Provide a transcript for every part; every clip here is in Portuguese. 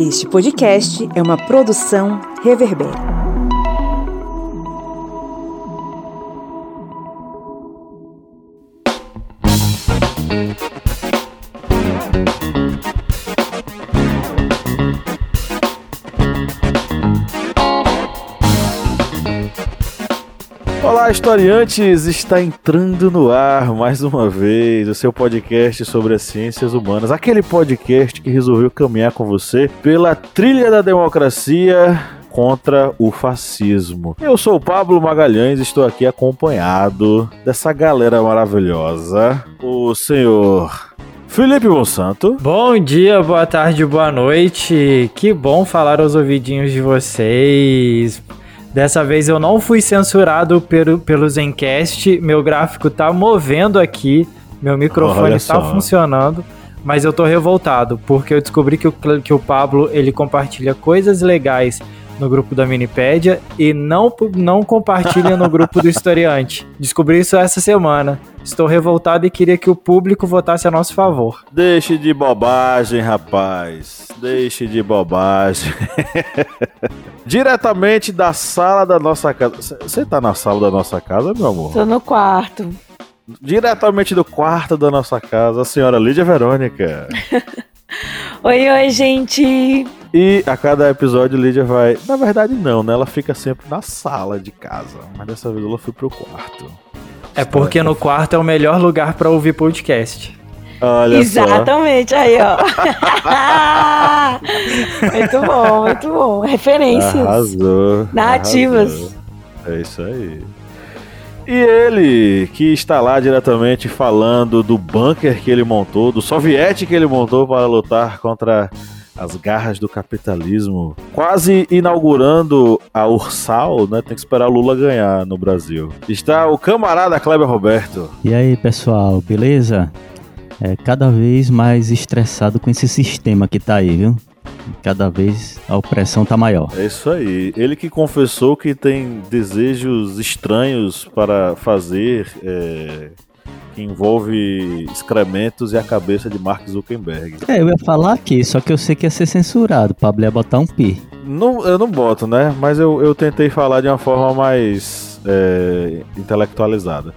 Este podcast é uma produção Reverber. Historiantes! Está entrando no ar mais uma vez o seu podcast sobre as ciências humanas. Aquele podcast que resolveu caminhar com você pela trilha da democracia contra o fascismo. Eu sou o Pablo Magalhães estou aqui acompanhado dessa galera maravilhosa. O senhor Felipe Monsanto. Bom dia, boa tarde, boa noite. Que bom falar aos ouvidinhos de vocês. Dessa vez eu não fui censurado pelo, pelo Zencast, meu gráfico tá movendo aqui, meu microfone está funcionando, mas eu tô revoltado, porque eu descobri que o, que o Pablo ele compartilha coisas legais no grupo da Minipédia e não, não compartilha no grupo do historiante. Descobri isso essa semana. Estou revoltado e queria que o público votasse a nosso favor. Deixe de bobagem, rapaz. Deixe de bobagem. Diretamente da sala da nossa casa. Você tá na sala da nossa casa, meu amor? Tô no quarto. Diretamente do quarto da nossa casa, a senhora Lídia Verônica. oi, oi, gente. E a cada episódio Lídia vai. Na verdade, não, né? Ela fica sempre na sala de casa. Mas dessa vez ela foi pro quarto. É porque no quarto é o melhor lugar para ouvir podcast. Olha Exatamente, só. aí, ó. muito bom, muito bom. Referências. Arrasou. Narrativas. Arrasou. É isso aí. E ele, que está lá diretamente falando do bunker que ele montou, do soviético que ele montou para lutar contra as garras do capitalismo, quase inaugurando a Ursal, né? Tem que esperar Lula ganhar no Brasil. Está o camarada Kleber Roberto. E aí, pessoal, beleza? É cada vez mais estressado com esse sistema que tá aí, viu? Cada vez a opressão tá maior. É isso aí. Ele que confessou que tem desejos estranhos para fazer é, que envolve excrementos e a cabeça de Mark Zuckerberg. É, eu ia falar aqui, só que eu sei que ia ser censurado. Pablo ia botar um pi. Não, eu não boto, né? Mas eu, eu tentei falar de uma forma mais é, intelectualizada.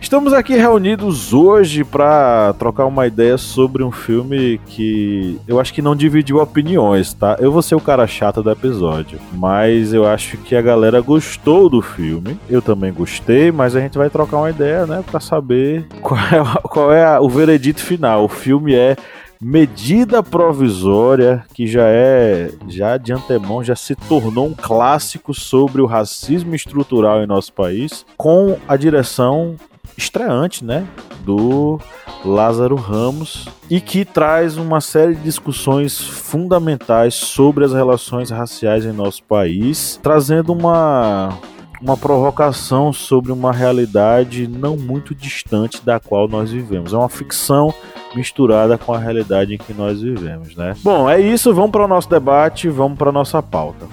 Estamos aqui reunidos hoje para trocar uma ideia sobre um filme que eu acho que não dividiu opiniões, tá? Eu vou ser o cara chato do episódio, mas eu acho que a galera gostou do filme. Eu também gostei, mas a gente vai trocar uma ideia, né, para saber qual é, qual é a, o veredito final. O filme é medida provisória que já é já de antemão já se tornou um clássico sobre o racismo estrutural em nosso país com a direção estreante, né, do Lázaro Ramos e que traz uma série de discussões fundamentais sobre as relações raciais em nosso país, trazendo uma uma provocação sobre uma realidade não muito distante da qual nós vivemos. É uma ficção misturada com a realidade em que nós vivemos, né? Bom, é isso, vamos para o nosso debate, vamos para a nossa pauta.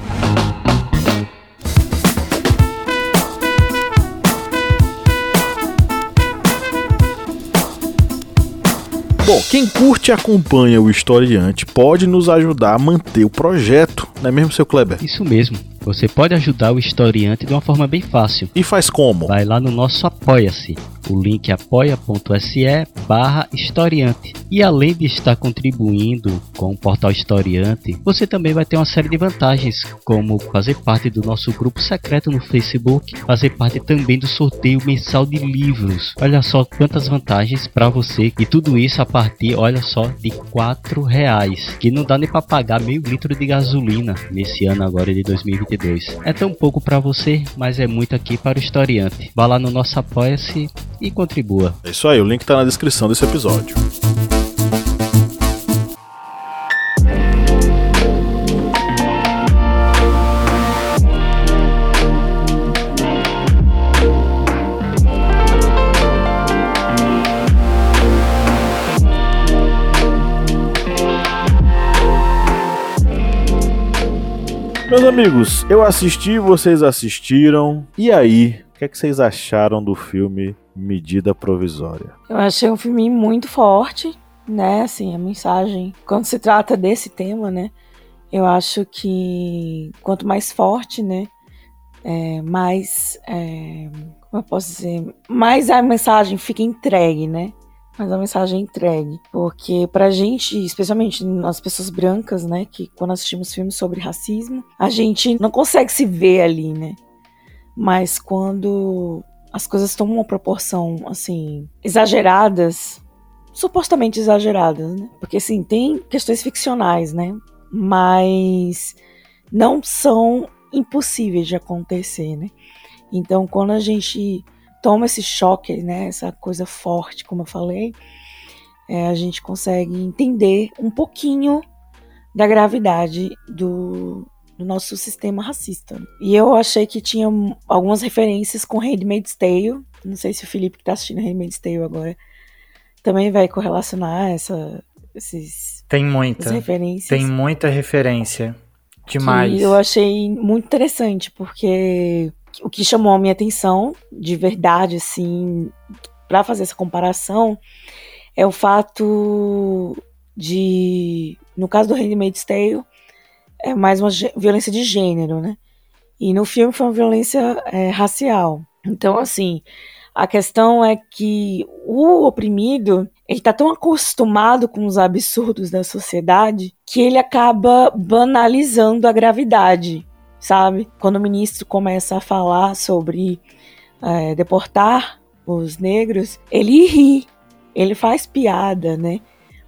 Bom, quem curte e acompanha o historiante pode nos ajudar a manter o projeto, não é mesmo, seu Kleber? Isso mesmo. Você pode ajudar o historiante de uma forma bem fácil. E faz como? Vai lá no nosso Apoia-se o link é apoia.se barra historiante. E além de estar contribuindo com o portal Historiante, você também vai ter uma série de vantagens, como fazer parte do nosso grupo secreto no Facebook, fazer parte também do sorteio mensal de livros. Olha só quantas vantagens para você e tudo isso a partir, olha só, de quatro reais, que não dá nem para pagar meio litro de gasolina nesse ano agora de 2022. É tão pouco para você, mas é muito aqui para o historiante. Vá lá no nosso apoia-se e contribua. É isso aí, o link está na descrição desse episódio. Meus amigos, eu assisti, vocês assistiram. E aí, o que, é que vocês acharam do filme Medida Provisória? Eu achei um filme muito forte, né? Assim, a mensagem, quando se trata desse tema, né? Eu acho que quanto mais forte, né, é, mais, é, como eu posso dizer, mais a mensagem fica entregue, né? Mais a mensagem é entregue. Porque pra gente, especialmente as pessoas brancas, né, que quando assistimos filmes sobre racismo, a gente não consegue se ver ali, né? Mas quando as coisas tomam uma proporção, assim, exageradas, supostamente exageradas, né? Porque, assim, tem questões ficcionais, né? Mas não são impossíveis de acontecer, né? Então, quando a gente toma esse choque, né, essa coisa forte, como eu falei, é, a gente consegue entender um pouquinho da gravidade do, do nosso sistema racista. E eu achei que tinha algumas referências com Handmaid's Tale. Não sei se o Felipe que está assistindo Handmaid's Tale agora também vai correlacionar essa, esses, Tem muita. referências. Tem muita referência. Demais. Eu achei muito interessante, porque o que chamou a minha atenção, de verdade, assim, para fazer essa comparação, é o fato de, no caso do Handmaid's Tale, é mais uma violência de gênero, né? E no filme foi uma violência é, racial. Então, assim, a questão é que o oprimido, ele tá tão acostumado com os absurdos da sociedade que ele acaba banalizando a gravidade, sabe? Quando o ministro começa a falar sobre é, deportar os negros, ele ri, ele faz piada, né?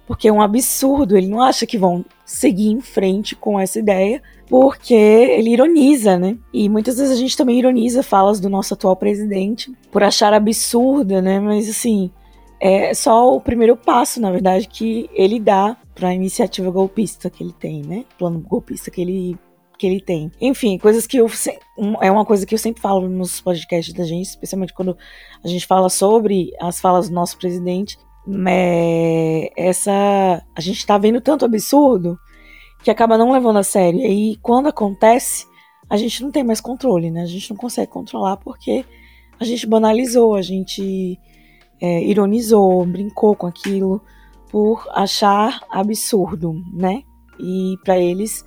Porque é um absurdo, ele não acha que vão seguir em frente com essa ideia, porque ele ironiza, né? E muitas vezes a gente também ironiza falas do nosso atual presidente por achar absurda, né? Mas assim, é só o primeiro passo, na verdade, que ele dá para a iniciativa golpista que ele tem, né? Plano golpista que ele que ele tem. Enfim, coisas que eu é uma coisa que eu sempre falo nos podcasts da gente, especialmente quando a gente fala sobre as falas do nosso presidente. É, essa a gente tá vendo tanto absurdo que acaba não levando a sério. E aí, quando acontece, a gente não tem mais controle, né? A gente não consegue controlar porque a gente banalizou, a gente é, ironizou, brincou com aquilo por achar absurdo, né? E para eles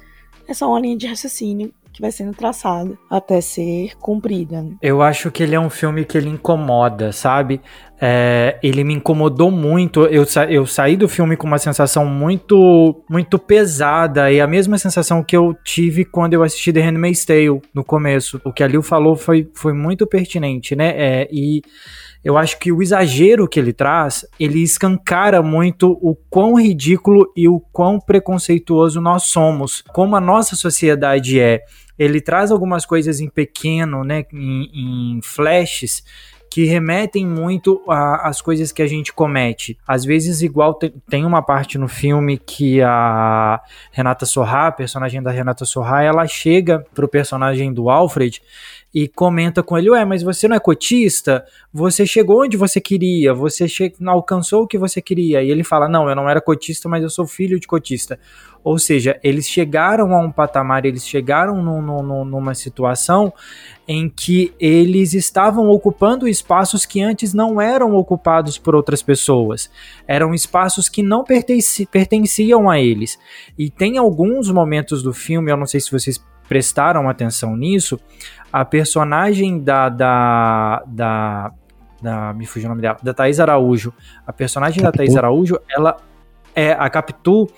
é só uma linha de raciocínio que vai sendo traçada até ser cumprida. Eu acho que ele é um filme que ele incomoda, sabe? É, ele me incomodou muito. Eu, sa eu saí do filme com uma sensação muito muito pesada e a mesma sensação que eu tive quando eu assisti The Handmaid's Tale no começo. O que a Liu falou foi, foi muito pertinente, né? É, e eu acho que o exagero que ele traz, ele escancara muito o quão ridículo e o quão preconceituoso nós somos, como a nossa sociedade é. Ele traz algumas coisas em pequeno, né, em, em flashes, que remetem muito às coisas que a gente comete. Às vezes, igual tem uma parte no filme que a Renata Sorra, personagem da Renata Sorra, ela chega pro personagem do Alfred e comenta com ele: Ué, mas você não é cotista? Você chegou onde você queria, você che alcançou o que você queria. E ele fala: Não, eu não era cotista, mas eu sou filho de cotista. Ou seja, eles chegaram a um patamar, eles chegaram numa situação em que eles estavam ocupando espaços que antes não eram ocupados por outras pessoas. Eram espaços que não pertenci pertenciam a eles. E tem alguns momentos do filme, eu não sei se vocês prestaram atenção nisso, a personagem da, da, da, da me fugiu o nome dela, da Thaís Araújo, a personagem Capitu. da Thaís Araújo, ela é a Capitu,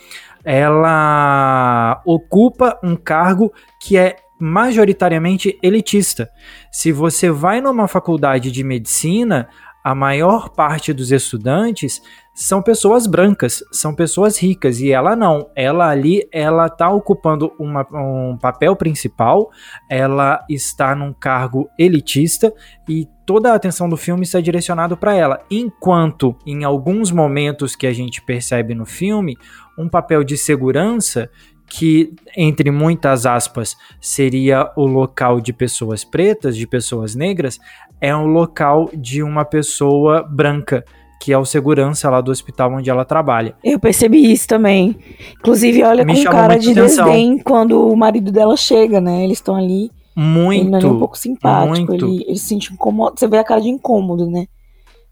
ela ocupa um cargo que é majoritariamente elitista. Se você vai numa faculdade de medicina, a maior parte dos estudantes são pessoas brancas, são pessoas ricas e ela não. Ela ali, ela tá ocupando uma, um papel principal, ela está num cargo elitista e toda a atenção do filme está direcionado para ela. Enquanto em alguns momentos que a gente percebe no filme, um papel de segurança que, entre muitas aspas, seria o local de pessoas pretas, de pessoas negras, é um local de uma pessoa branca que é o segurança lá do hospital onde ela trabalha. Eu percebi isso também. Inclusive, olha Me com cara de atenção. desdém quando o marido dela chega, né? Eles estão ali. Muito. Ele não é um pouco simpático. Muito. Ele, ele se sente incômodo. Você vê a cara de incômodo, né?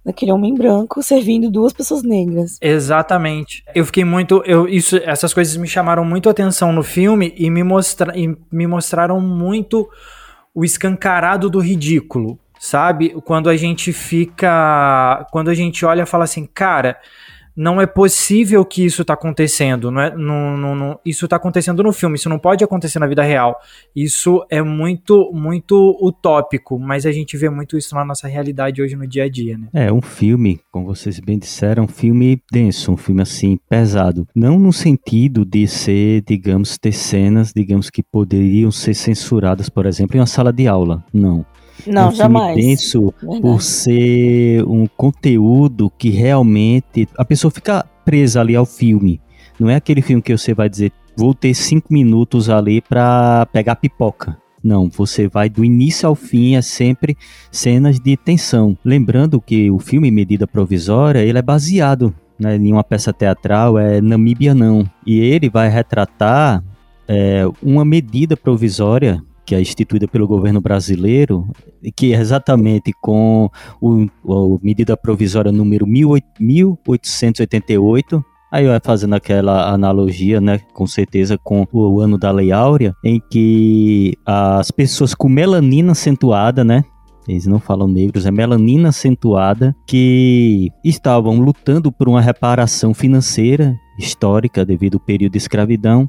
daquele homem branco servindo duas pessoas negras. Exatamente. Eu fiquei muito. Eu, isso, essas coisas me chamaram muito atenção no filme e me, mostra, e me mostraram muito o escancarado do ridículo. Sabe? Quando a gente fica. Quando a gente olha e fala assim, cara não é possível que isso está acontecendo. Não é, não, não, não, isso está acontecendo no filme, isso não pode acontecer na vida real. Isso é muito, muito utópico, mas a gente vê muito isso na nossa realidade hoje no dia a dia, né? É, um filme, como vocês bem disseram, um filme denso, um filme assim, pesado. Não no sentido de ser, digamos, ter cenas, digamos, que poderiam ser censuradas, por exemplo, em uma sala de aula. Não. Não, um jamais. filme denso Verdade. por ser um conteúdo que realmente a pessoa fica presa ali ao filme. Não é aquele filme que você vai dizer, vou ter cinco minutos ali para pegar pipoca. Não, você vai do início ao fim, é sempre cenas de tensão. Lembrando que o filme Medida Provisória, ele é baseado né, em uma peça teatral, é Namíbia Não. E ele vai retratar é, uma medida provisória que é instituída pelo governo brasileiro, que é exatamente com o, a medida provisória número 1888, Aí vai fazendo aquela analogia, né, com certeza, com o ano da Lei Áurea, em que as pessoas com melanina acentuada, né, eles não falam negros, é melanina acentuada, que estavam lutando por uma reparação financeira histórica devido ao período de escravidão,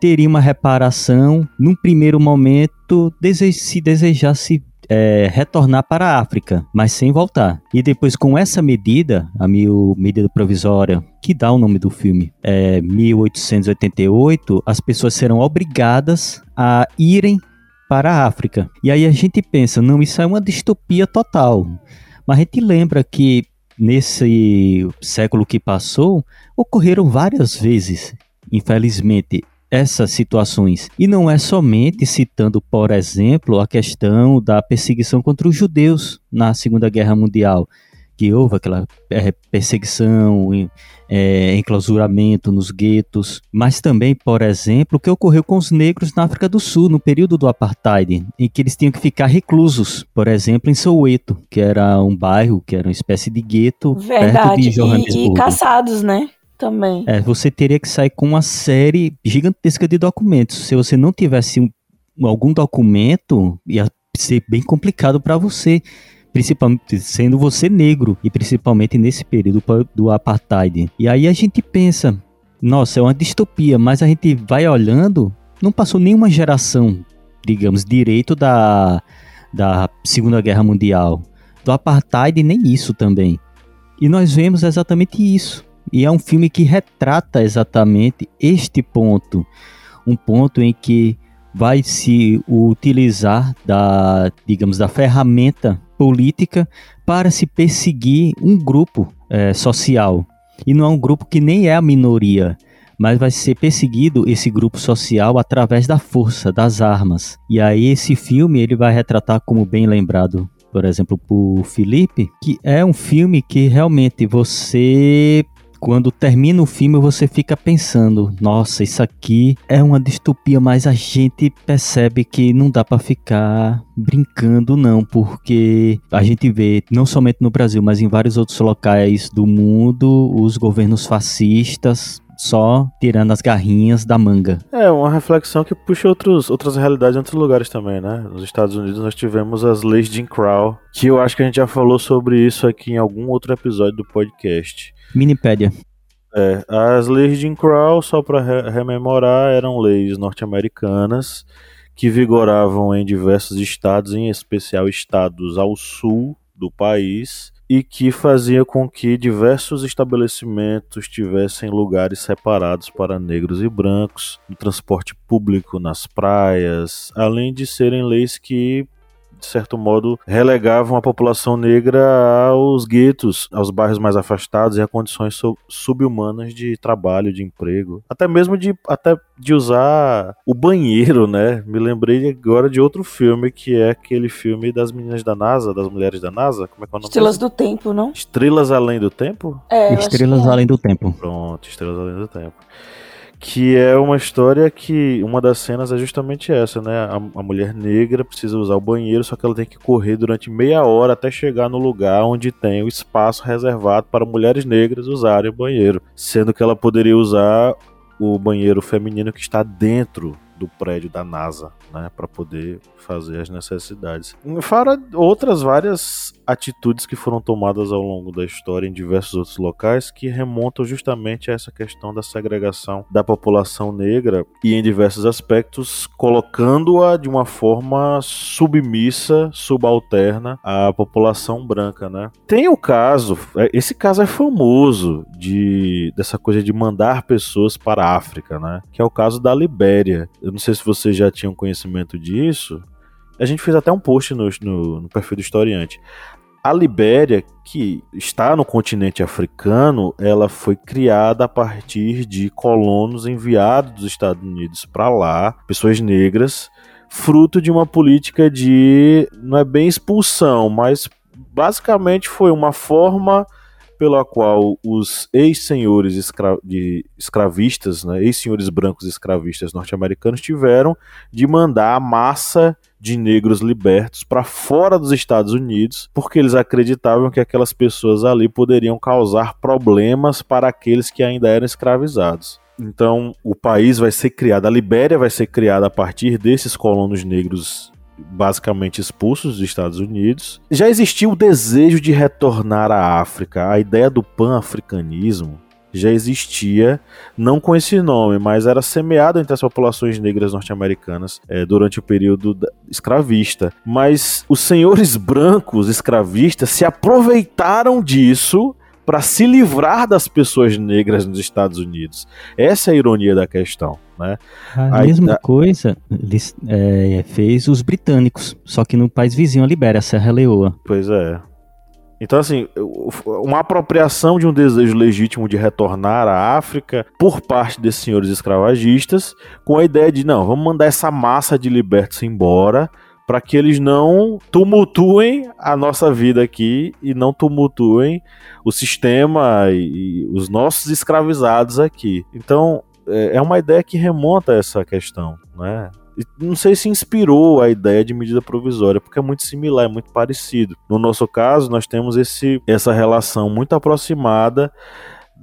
teria uma reparação num primeiro momento se desejasse é, retornar para a África, mas sem voltar. E depois, com essa medida, a mil, medida provisória, que dá o nome do filme, é 1888, as pessoas serão obrigadas a irem para a África. E aí a gente pensa, não, isso é uma distopia total. Mas a gente lembra que nesse século que passou, ocorreram várias vezes, infelizmente, essas situações. E não é somente citando, por exemplo, a questão da perseguição contra os judeus na Segunda Guerra Mundial, que houve aquela é, perseguição, é, enclausuramento nos guetos, mas também, por exemplo, o que ocorreu com os negros na África do Sul, no período do Apartheid, em que eles tinham que ficar reclusos, por exemplo, em Soweto, que era um bairro, que era uma espécie de gueto perto Verdade. de E, Johannesburgo. e caçados, né? Também. É, você teria que sair com uma série gigantesca de documentos. Se você não tivesse um- algum documento, ia ser bem complicado para você, principalmente sendo você negro e principalmente nesse período do apartheid. E aí a gente pensa, nossa, é uma distopia, mas a gente vai olhando, não passou nenhuma geração, digamos, direito da da Segunda Guerra Mundial, do apartheid nem isso também. E nós vemos exatamente isso. E é um filme que retrata exatamente este ponto. Um ponto em que vai se utilizar da, digamos, da ferramenta política para se perseguir um grupo eh, social. E não é um grupo que nem é a minoria, mas vai ser perseguido esse grupo social através da força, das armas. E aí esse filme ele vai retratar, como bem lembrado, por exemplo, por Felipe, que é um filme que realmente você quando termina o filme você fica pensando, nossa, isso aqui é uma distopia, mas a gente percebe que não dá pra ficar brincando não, porque a gente vê não somente no Brasil, mas em vários outros locais do mundo, os governos fascistas só tirando as garrinhas da manga. É, uma reflexão que puxa outros, outras realidades em outros lugares também, né? Nos Estados Unidos nós tivemos as leis de Jim Crow, que eu acho que a gente já falou sobre isso aqui em algum outro episódio do podcast. Minipédia. É, as leis de Jim Crow, só para re rememorar, eram leis norte-americanas que vigoravam em diversos estados, em especial estados ao sul do país, e que fazia com que diversos estabelecimentos tivessem lugares separados para negros e brancos, no transporte público, nas praias, além de serem leis que de certo modo, relegavam a população negra aos guetos, aos bairros mais afastados e a condições sub- subhumanas de trabalho, de emprego, até mesmo de até de usar o banheiro, né? Me lembrei agora de outro filme que é aquele filme das meninas da NASA, das mulheres da NASA, como é que é o nome? Estrelas do Tempo, não? Estrelas Além do Tempo? É, Estrelas é. Além do Tempo. Pronto, Estrelas Além do Tempo. Que é uma história que uma das cenas é justamente essa, né? A, a, mulher negra precisa usar o banheiro, só que ela tem que correr durante meia hora até chegar no lugar onde tem o espaço reservado para mulheres negras usarem o banheiro, sendo que ela poderia usar o banheiro feminino que está dentro do prédio da NASA, né, para poder fazer as necessidades. Fora outras várias atitudes que foram tomadas ao longo da história em diversos outros locais que remontam justamente a essa questão da segregação da população negra e em diversos aspectos colocando-a de uma forma submissa, subalterna à população branca, né? Tem o caso, é, esse caso é famoso de dessa coisa de mandar pessoas para a África, né? Que é o caso da Libéria. Eu não sei se vocês já tinham conhecimento disso. A gente fez até um post no, no, no perfil do historiante. A Libéria, que está no continente africano, ela foi criada a partir de colonos enviados dos Estados Unidos para lá, pessoas negras, fruto de uma política de não é bem expulsão, mas basicamente foi uma forma pela qual os ex-senhores escra escravistas, né, ex-senhores brancos escravistas norte-americanos tiveram de mandar a massa de negros libertos para fora dos Estados Unidos, porque eles acreditavam que aquelas pessoas ali poderiam causar problemas para aqueles que ainda eram escravizados. Então, o país vai ser criado, a Libéria vai ser criada a partir desses colonos negros basicamente expulsos dos Estados Unidos. Já existia o desejo de retornar à África, a ideia do pan-africanismo já existia, não com esse nome, mas era semeado entre as populações negras norte-americanas é, durante o período escravista. Mas os senhores brancos escravistas se aproveitaram disso para se livrar das pessoas negras nos Estados Unidos. Essa é a ironia da questão. Né? A, a mesma a... coisa é, fez os britânicos, só que no país vizinho, a Libéria, a Serra Leoa. Pois é. Então, assim, uma apropriação de um desejo legítimo de retornar à África por parte desses senhores escravagistas, com a ideia de, não, vamos mandar essa massa de libertos embora, para que eles não tumultuem a nossa vida aqui e não tumultuem o sistema e, e os nossos escravizados aqui. Então, é, é uma ideia que remonta a essa questão, né? não sei se inspirou a ideia de medida provisória, porque é muito similar, é muito parecido. No nosso caso, nós temos esse, essa relação muito aproximada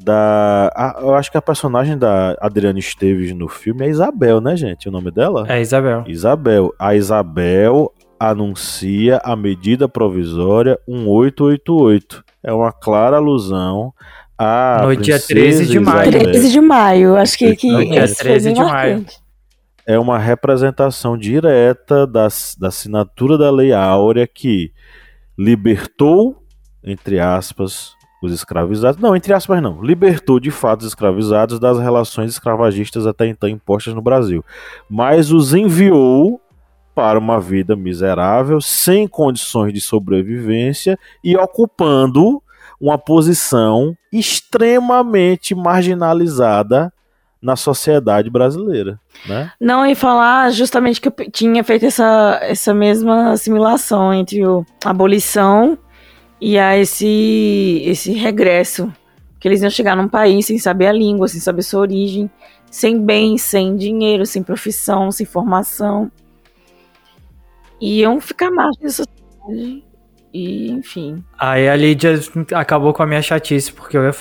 da. A, eu acho que a personagem da Adriana Esteves no filme é Isabel, né, gente? O nome dela? É Isabel. Isabel. A Isabel anuncia a medida provisória 1888. É uma clara alusão a. No dia 13 de maio. 13 de maio, acho que. que no dia 13 de maio. É uma representação direta das, da assinatura da Lei Áurea que libertou, entre aspas, os escravizados. Não, entre aspas, não. Libertou de fato os escravizados das relações escravagistas até então impostas no Brasil. Mas os enviou para uma vida miserável, sem condições de sobrevivência e ocupando uma posição extremamente marginalizada na sociedade brasileira, né? Não, e falar justamente que eu tinha feito essa, essa mesma assimilação entre o, a abolição e a esse, esse regresso. Que eles iam chegar num país sem saber a língua, sem saber sua origem, sem bens, sem dinheiro, sem profissão, sem formação. E iam ficar mais da sociedade. E, enfim. Aí a Lídia acabou com a minha chatice, porque eu ia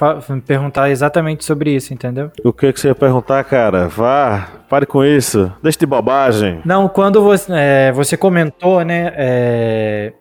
perguntar exatamente sobre isso, entendeu? O que, que você ia perguntar, cara? Vá, pare com isso. Deixa de bobagem. Não, quando você, é, você comentou, né? É,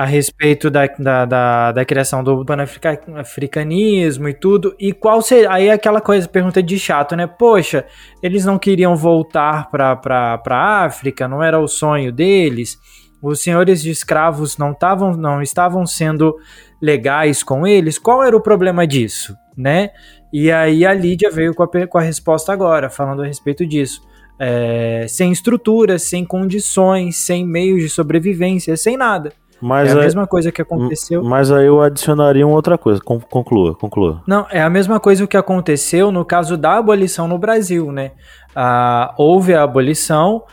a respeito da, da, da, da criação do panafricanismo e tudo. E qual seria. Aí aquela coisa, pergunta de chato, né? Poxa, eles não queriam voltar para a África, não era o sonho deles. Os senhores de escravos não, tavam, não estavam sendo legais com eles. Qual era o problema disso, né? E aí a Lídia veio com a, com a resposta agora, falando a respeito disso. É, sem estrutura, sem condições, sem meios de sobrevivência, sem nada. Mas é a aí, mesma coisa que aconteceu. Mas aí eu adicionaria uma outra coisa. Conclua, conclua. Não, é a mesma coisa que aconteceu no caso da abolição no Brasil, né? Ah, houve a abolição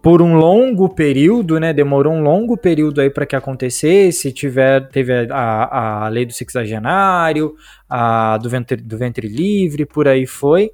por um longo período, né? Demorou um longo período aí para que acontecesse. Tiver, teve a, a lei do sexagenário, a do ventre, do ventre livre, por aí foi.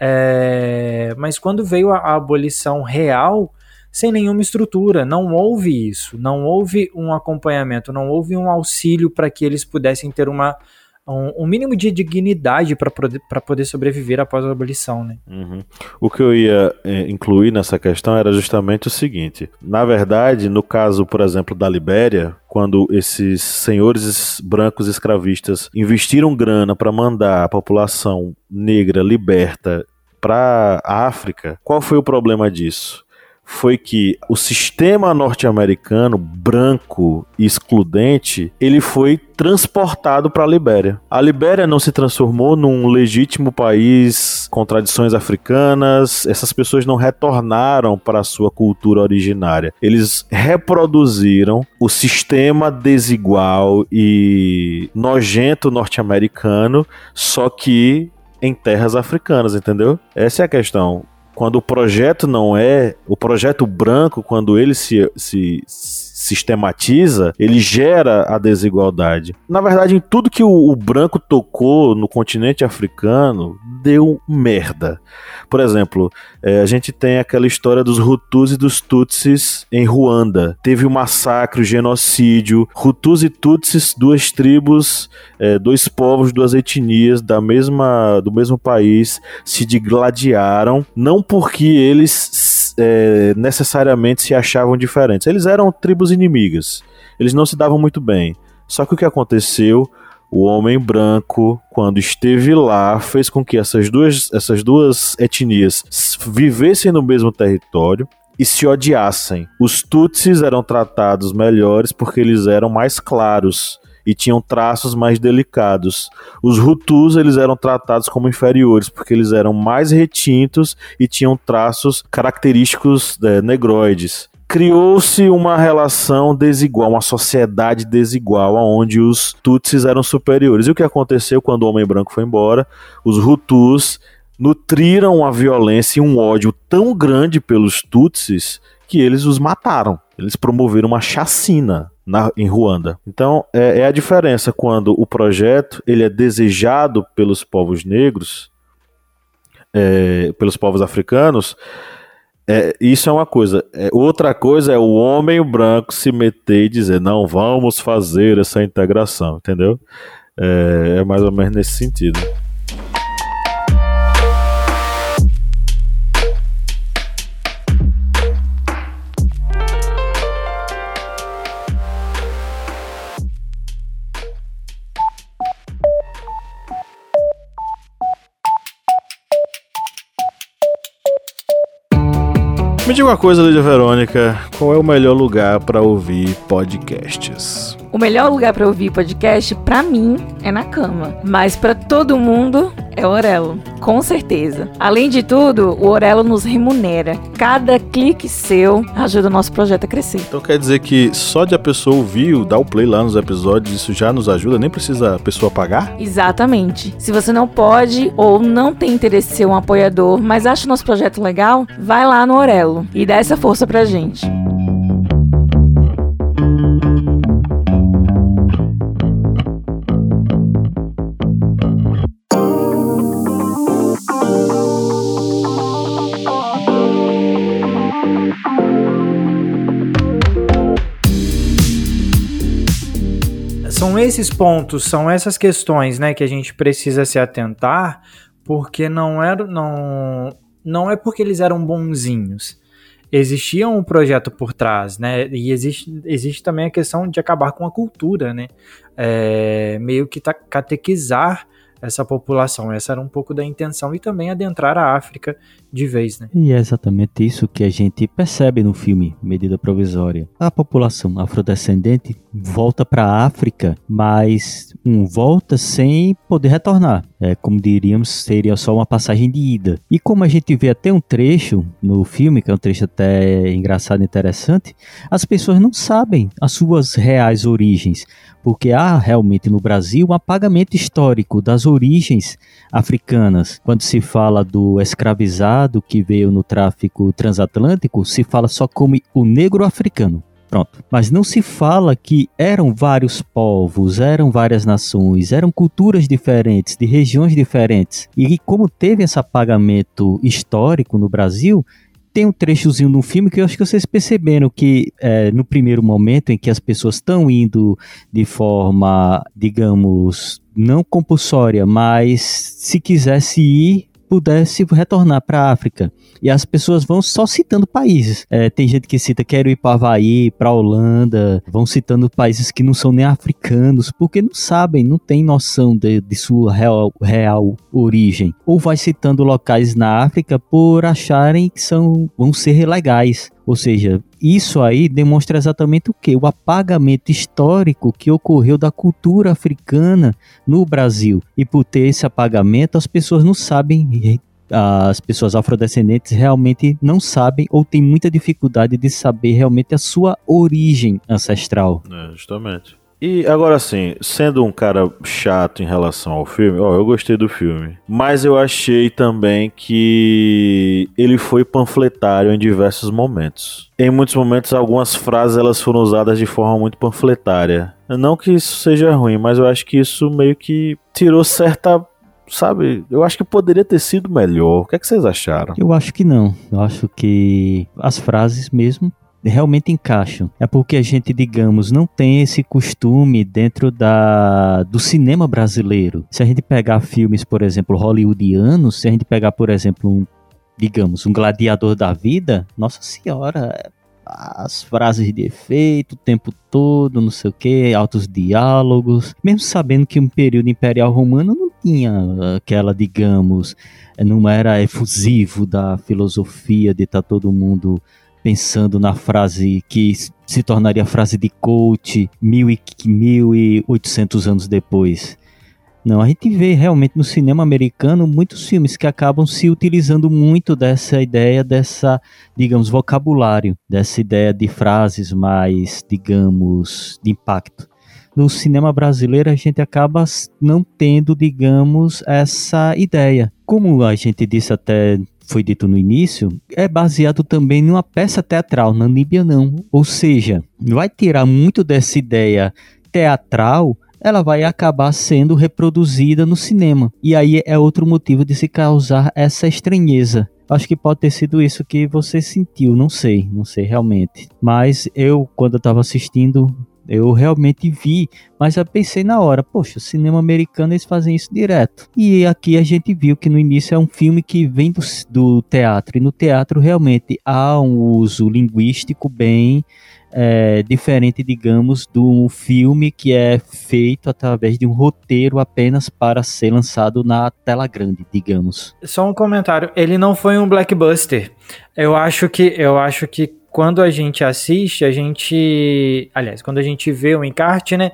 É, mas quando veio a, a abolição real, sem nenhuma estrutura, não houve isso, não houve um acompanhamento, não houve um auxílio para que eles pudessem ter uma, um, um mínimo de dignidade para poder, poder sobreviver após a abolição. Né? Uhum. O que eu ia é, incluir nessa questão era justamente o seguinte: na verdade, no caso, por exemplo, da Libéria, quando esses senhores brancos escravistas investiram grana para mandar a população negra liberta para a África, qual foi o problema disso? Foi que o sistema norte-americano branco e excludente ele foi transportado para a Libéria. A Libéria não se transformou num legítimo país com tradições africanas. Essas pessoas não retornaram para a sua cultura originária. Eles reproduziram o sistema desigual e nojento norte-americano, só que em terras africanas, entendeu? Essa é a questão quando o projeto não é. O projeto branco, quando ele se, se sistematiza, ele gera a desigualdade. Na verdade, em tudo que o, o branco tocou no continente africano, deu merda. Por exemplo, é, a gente tem aquela história dos Hutus e dos Tutsis em Ruanda. Teve um massacre, um genocídio. Hutus e Tutsis, duas tribos, é, dois povos, duas etnias da mesma, do mesmo país, se digladiaram, não porque eles é, necessariamente se achavam diferentes. Eles eram tribos inimigas. Eles não se davam muito bem. Só que o que aconteceu? O homem branco, quando esteve lá, fez com que essas duas, essas duas etnias vivessem no mesmo território e se odiassem. Os Tutsis eram tratados melhores porque eles eram mais claros e tinham traços mais delicados. Os Hutus eles eram tratados como inferiores porque eles eram mais retintos e tinham traços característicos é, negroides. Criou-se uma relação desigual, uma sociedade desigual, onde os Tutsis eram superiores. E o que aconteceu quando o homem branco foi embora? Os Hutus nutriram a violência e um ódio tão grande pelos Tutsis que eles os mataram. Eles promoveram uma chacina na, em Ruanda. Então é, é, a diferença quando o projeto ele é desejado pelos povos negros, é, pelos povos africanos. É, isso é uma coisa. É, outra coisa é o homem branco se meter e dizer não vamos fazer essa integração, entendeu? é, é mais ou menos nesse sentido. Me diga uma coisa, Lídia Verônica, qual é o melhor lugar para ouvir podcasts? O melhor lugar para ouvir podcast, para mim, é na cama. Mas para todo mundo, é o Orelo. Com certeza. Além de tudo, o Orelo nos remunera. Cada clique seu ajuda o nosso projeto a crescer. Então quer dizer que só de a pessoa ouvir, dar o play lá nos episódios, isso já nos ajuda? Nem precisa a pessoa pagar? Exatamente. Se você não pode ou não tem interesse em ser um apoiador, mas acha o nosso projeto legal, vai lá no Orelo e dá essa força pra gente. Esses pontos, são essas questões, né, que a gente precisa se atentar, porque não era, não, não é porque eles eram bonzinhos. Existia um projeto por trás, né? E existe, existe também a questão de acabar com a cultura, né? É, meio que catequizar essa população. Essa era um pouco da intenção e também adentrar a África de vez, né? E é exatamente isso que a gente percebe no filme Medida Provisória. A população afrodescendente volta para a África, mas um volta sem poder retornar. É, como diríamos, seria só uma passagem de ida. E como a gente vê até um trecho no filme, que é um trecho até engraçado e interessante, as pessoas não sabem as suas reais origens porque há realmente no Brasil um apagamento histórico das origens africanas. Quando se fala do escravizado que veio no tráfico transatlântico, se fala só como o negro africano. Pronto. Mas não se fala que eram vários povos, eram várias nações, eram culturas diferentes, de regiões diferentes. E como teve esse apagamento histórico no Brasil, tem um trechozinho no filme que eu acho que vocês perceberam que é, no primeiro momento em que as pessoas estão indo de forma, digamos, não compulsória, mas se quisesse ir, pudesse retornar para a África. E as pessoas vão só citando países. É, tem gente que cita quero ir para Havaí, para Holanda, vão citando países que não são nem africanos, porque não sabem, não têm noção de, de sua real, real origem. Ou vai citando locais na África por acharem que são, vão ser legais. Ou seja, isso aí demonstra exatamente o que? O apagamento histórico que ocorreu da cultura africana no Brasil. E por ter esse apagamento, as pessoas não sabem as pessoas afrodescendentes realmente não sabem ou têm muita dificuldade de saber realmente a sua origem ancestral. É, justamente. E agora assim, sendo um cara chato em relação ao filme, ó, eu gostei do filme, mas eu achei também que ele foi panfletário em diversos momentos. Em muitos momentos algumas frases elas foram usadas de forma muito panfletária. Não que isso seja ruim, mas eu acho que isso meio que tirou certa sabe, eu acho que poderia ter sido melhor. O que, é que vocês acharam? Eu acho que não. Eu acho que as frases mesmo realmente encaixam. É porque a gente, digamos, não tem esse costume dentro da do cinema brasileiro. Se a gente pegar filmes, por exemplo, hollywoodianos, se a gente pegar, por exemplo, um, digamos, um gladiador da vida, nossa senhora, as frases de efeito o tempo todo, não sei o que, altos diálogos, mesmo sabendo que um período imperial romano não tinha aquela, digamos, não era efusivo da filosofia de estar tá todo mundo pensando na frase que se tornaria frase de coach mil e, mil e oitocentos anos depois. Não, a gente vê realmente no cinema americano muitos filmes que acabam se utilizando muito dessa ideia, dessa, digamos, vocabulário, dessa ideia de frases mais, digamos, de impacto. No cinema brasileiro a gente acaba não tendo, digamos, essa ideia. Como a gente disse até foi dito no início, é baseado também numa peça teatral, na Níbia não. Ou seja, vai tirar muito dessa ideia teatral ela vai acabar sendo reproduzida no cinema. E aí é outro motivo de se causar essa estranheza. Acho que pode ter sido isso que você sentiu, não sei, não sei realmente. Mas eu, quando eu estava assistindo, eu realmente vi, mas eu pensei na hora, poxa, cinema americano eles fazem isso direto. E aqui a gente viu que no início é um filme que vem do, do teatro, e no teatro realmente há um uso linguístico bem é, diferente, digamos, do filme que é feito através de um roteiro apenas para ser lançado na tela grande, digamos. Só um comentário, ele não foi um blockbuster. Eu acho que eu acho que quando a gente assiste, a gente, aliás, quando a gente vê o encarte, né,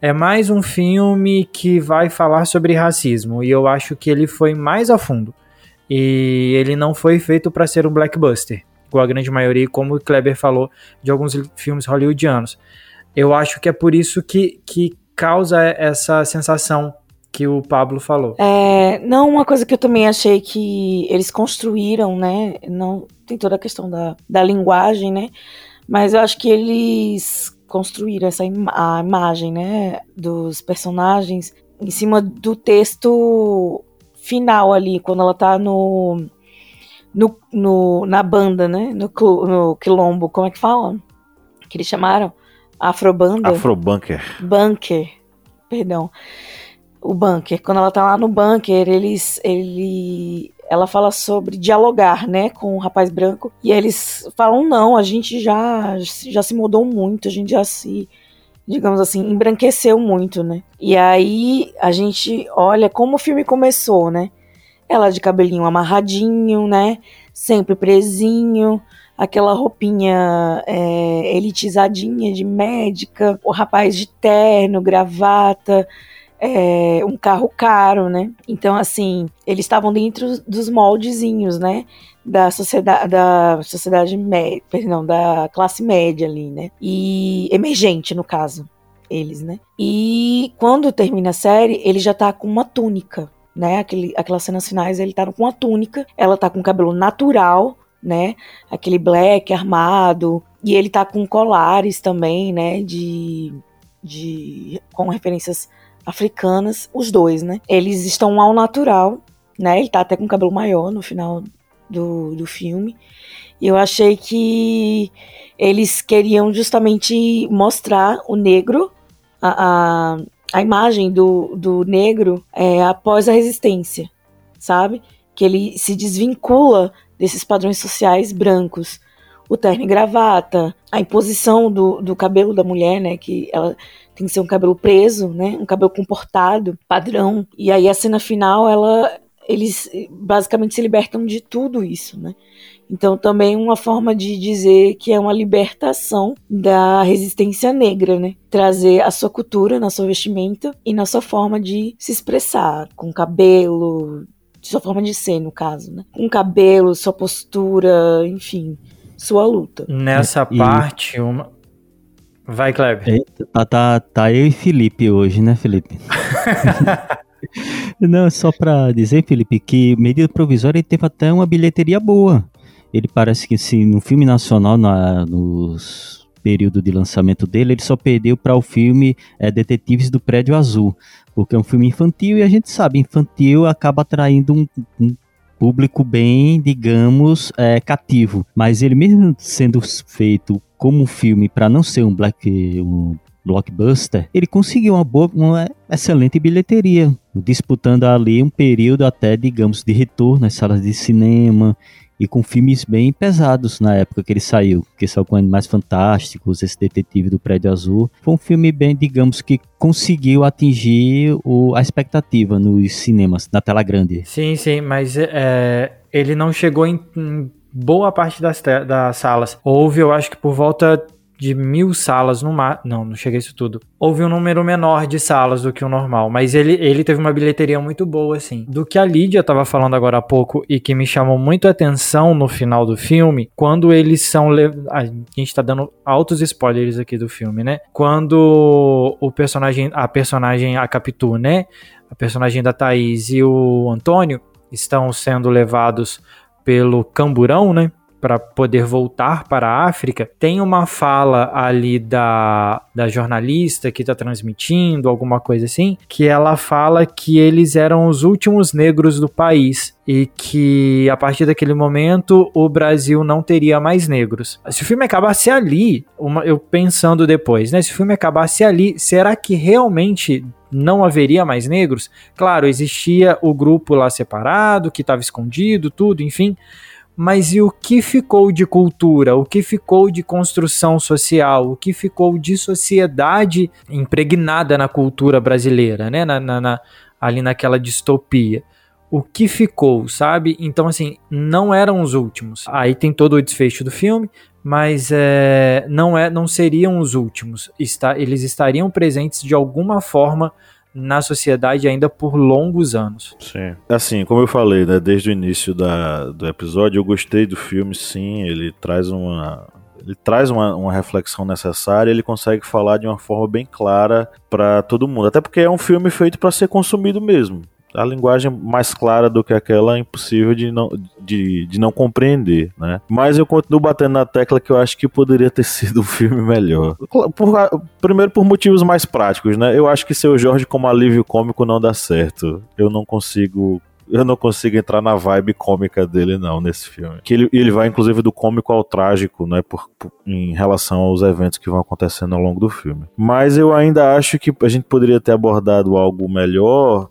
é mais um filme que vai falar sobre racismo e eu acho que ele foi mais a fundo. E ele não foi feito para ser um blockbuster igual a grande maioria, como o Kleber falou, de alguns filmes hollywoodianos. Eu acho que é por isso que, que causa essa sensação que o Pablo falou. É, não, uma coisa que eu também achei que eles construíram, né? Não tem toda a questão da, da linguagem, né? Mas eu acho que eles construíram essa im a imagem, né, dos personagens em cima do texto final ali, quando ela tá no no, no, na banda, né? No, no quilombo, como é que fala? Que eles chamaram? Afrobanda? Afrobunker. Bunker, perdão. O bunker. Quando ela tá lá no bunker, eles, ele, ela fala sobre dialogar, né, com o rapaz branco. E eles falam, não, a gente já, já se mudou muito, a gente já se, digamos assim, embranqueceu muito, né. E aí a gente olha como o filme começou, né. Ela de cabelinho amarradinho, né? Sempre presinho, aquela roupinha é, elitizadinha de médica, o rapaz de terno, gravata, é, um carro caro, né? Então, assim, eles estavam dentro dos moldezinhos, né? Da sociedade, da sociedade média, perdão, da classe média ali, né? E emergente, no caso, eles, né? E quando termina a série, ele já tá com uma túnica, né? Aquele, aquelas cenas finais, ele tá com uma túnica, ela tá com cabelo natural, né? Aquele black armado. E ele tá com colares também, né? De. de com referências africanas, os dois, né? Eles estão ao natural, né? Ele tá até com cabelo maior no final do, do filme. E eu achei que eles queriam justamente mostrar o negro, a, a, a imagem do, do negro é, após a resistência, sabe? Que ele se desvincula desses padrões sociais brancos. O terno e gravata, a imposição do, do cabelo da mulher, né? Que ela tem que ser um cabelo preso, né? Um cabelo comportado, padrão. E aí a cena final, ela eles basicamente se libertam de tudo isso, né? Então também uma forma de dizer que é uma libertação da resistência negra, né? Trazer a sua cultura na sua vestimenta e na sua forma de se expressar, com cabelo, sua forma de ser, no caso, né? Com cabelo, sua postura, enfim, sua luta. Nessa e... parte, uma. Vai, Kleber. Eita, tá, tá, tá eu e Felipe hoje, né, Felipe? Não, só para dizer, Felipe, que medida provisória ele teve até uma bilheteria boa. Ele parece que assim, no filme nacional, na, nos período de lançamento dele, ele só perdeu para o filme é, Detetives do Prédio Azul, porque é um filme infantil e a gente sabe, infantil acaba atraindo um, um público bem, digamos, é, cativo. Mas ele mesmo sendo feito como um filme para não ser um black, um blockbuster, ele conseguiu uma boa, uma excelente bilheteria, disputando ali um período até, digamos, de retorno nas salas de cinema e com filmes bem pesados na época que ele saiu, que saiu com Animais Fantásticos, esse Detetive do Prédio Azul. Foi um filme bem, digamos, que conseguiu atingir o, a expectativa nos cinemas, na tela grande. Sim, sim, mas é, ele não chegou em, em boa parte das, das salas. Houve, eu acho que por volta de mil salas no mar. Não, não cheguei isso tudo. Houve um número menor de salas do que o normal, mas ele, ele teve uma bilheteria muito boa, assim. Do que a Lídia estava falando agora há pouco e que me chamou muito a atenção no final do filme, quando eles são. A gente tá dando altos spoilers aqui do filme, né? Quando o personagem, a personagem, a Capitu, né? A personagem da Thaís e o Antônio estão sendo levados pelo camburão, né? Para poder voltar para a África, tem uma fala ali da, da jornalista que está transmitindo, alguma coisa assim, que ela fala que eles eram os últimos negros do país e que a partir daquele momento o Brasil não teria mais negros. Se o filme acabasse ali, uma, eu pensando depois, né? Se o filme acabasse ali, será que realmente não haveria mais negros? Claro, existia o grupo lá separado, que estava escondido, tudo, enfim mas e o que ficou de cultura? O que ficou de construção social? O que ficou de sociedade impregnada na cultura brasileira, né? Na, na, na, ali naquela distopia. O que ficou, sabe? Então, assim, não eram os últimos. Aí tem todo o desfecho do filme, mas é, não, é, não seriam os últimos. Está, eles estariam presentes de alguma forma na sociedade ainda por longos anos. Sim. Assim, como eu falei, né, desde o início da, do episódio, eu gostei do filme, sim. Ele traz uma. Ele traz uma, uma reflexão necessária, ele consegue falar de uma forma bem clara para todo mundo. Até porque é um filme feito para ser consumido mesmo a linguagem mais clara do que aquela é impossível de não, de, de não compreender, né? Mas eu continuo batendo na tecla que eu acho que poderia ter sido um filme melhor. Por, primeiro por motivos mais práticos, né? Eu acho que ser o Jorge como alívio cômico não dá certo. Eu não consigo eu não consigo entrar na vibe cômica dele, não, nesse filme. Que ele, ele vai, inclusive, do cômico ao trágico, né? Por, por, em relação aos eventos que vão acontecendo ao longo do filme. Mas eu ainda acho que a gente poderia ter abordado algo melhor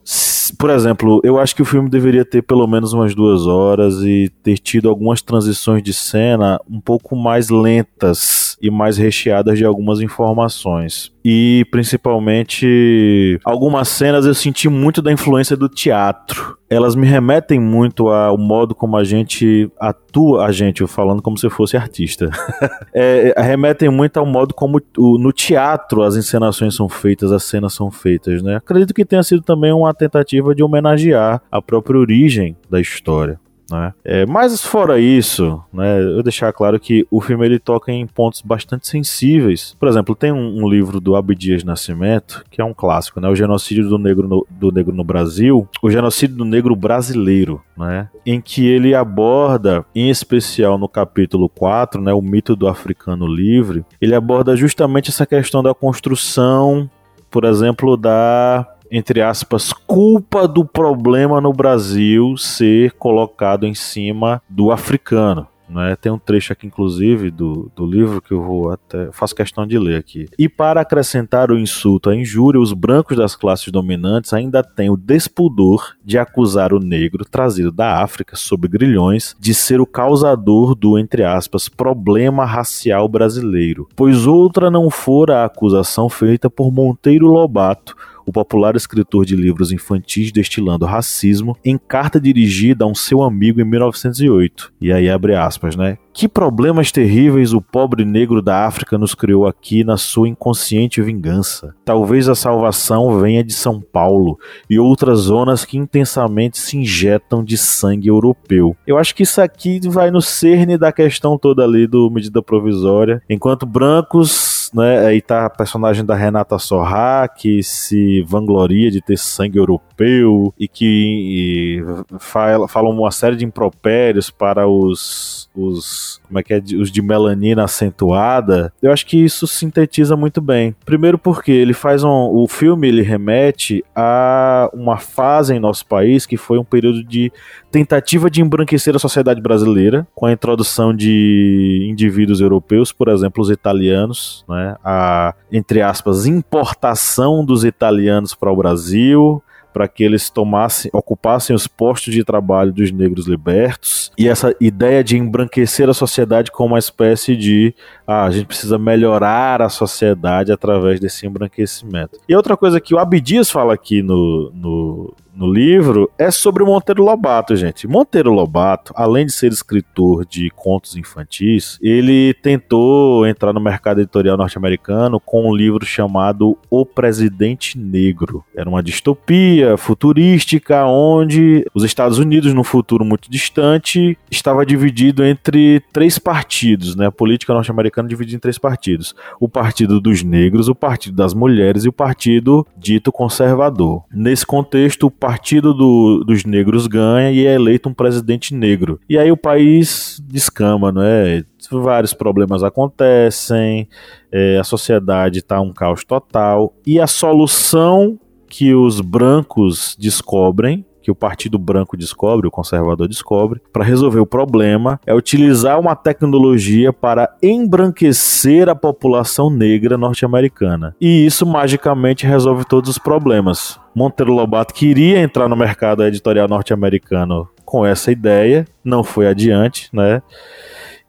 por exemplo, eu acho que o filme deveria ter pelo menos umas duas horas e ter tido algumas transições de cena um pouco mais lentas e mais recheadas de algumas informações. E principalmente algumas cenas eu senti muito da influência do teatro. Elas me remetem muito ao modo como a gente atua, a gente, falando como se fosse artista. é, remetem muito ao modo como o, no teatro as encenações são feitas, as cenas são feitas, né? Acredito que tenha sido também uma tentativa de homenagear a própria origem da história. Né? É, mas fora isso, né, eu deixar claro que o filme ele toca em pontos bastante sensíveis. Por exemplo, tem um, um livro do Abdias Nascimento, que é um clássico, né, O Genocídio do Negro no, do Negro no Brasil, o Genocídio do Negro Brasileiro, né, em que ele aborda, em especial no capítulo 4, né, o mito do africano livre, ele aborda justamente essa questão da construção, por exemplo, da entre aspas, culpa do problema no Brasil ser colocado em cima do africano. Né? Tem um trecho aqui, inclusive, do, do livro que eu vou até faço questão de ler aqui. E para acrescentar o insulto à injúria, os brancos das classes dominantes ainda têm o despudor de acusar o negro trazido da África sob grilhões de ser o causador do, entre aspas, problema racial brasileiro, pois outra não fora a acusação feita por Monteiro Lobato o popular escritor de livros infantis destilando racismo, em carta dirigida a um seu amigo em 1908. E aí abre aspas, né? Que problemas terríveis o pobre negro da África nos criou aqui na sua inconsciente vingança. Talvez a salvação venha de São Paulo e outras zonas que intensamente se injetam de sangue europeu. Eu acho que isso aqui vai no cerne da questão toda ali do medida provisória. Enquanto brancos né? Aí tá a personagem da Renata Sorra, que se vangloria de ter sangue europeu e que e fala, fala uma série de impropérios para os, os como é que é, os de melanina acentuada. Eu acho que isso sintetiza muito bem. Primeiro porque ele faz um, o filme ele remete a uma fase em nosso país que foi um período de tentativa de embranquecer a sociedade brasileira com a introdução de indivíduos europeus, por exemplo, os italianos, né? Né, a, entre aspas, importação dos italianos para o Brasil, para que eles tomassem, ocupassem os postos de trabalho dos negros libertos, e essa ideia de embranquecer a sociedade como uma espécie de ah, a gente precisa melhorar a sociedade através desse embranquecimento. E outra coisa que o Abdias fala aqui no, no, no livro é sobre o Monteiro Lobato, gente. Monteiro Lobato, além de ser escritor de contos infantis, ele tentou entrar no mercado editorial norte-americano com um livro chamado O Presidente Negro. Era uma distopia futurística onde os Estados Unidos, num futuro muito distante, estava dividido entre três partidos, né? A política norte-americana dividida em três partidos: o Partido dos Negros, o Partido das Mulheres e o Partido dito conservador. Nesse contexto, o partido do, dos negros ganha e é eleito um presidente negro. E aí o país descama, não é? Vários problemas acontecem, é, a sociedade está um caos total. E a solução que os brancos descobrem que o Partido Branco descobre, o conservador descobre, para resolver o problema é utilizar uma tecnologia para embranquecer a população negra norte-americana. E isso magicamente resolve todos os problemas. Monteiro Lobato queria entrar no mercado editorial norte-americano com essa ideia, não foi adiante, né?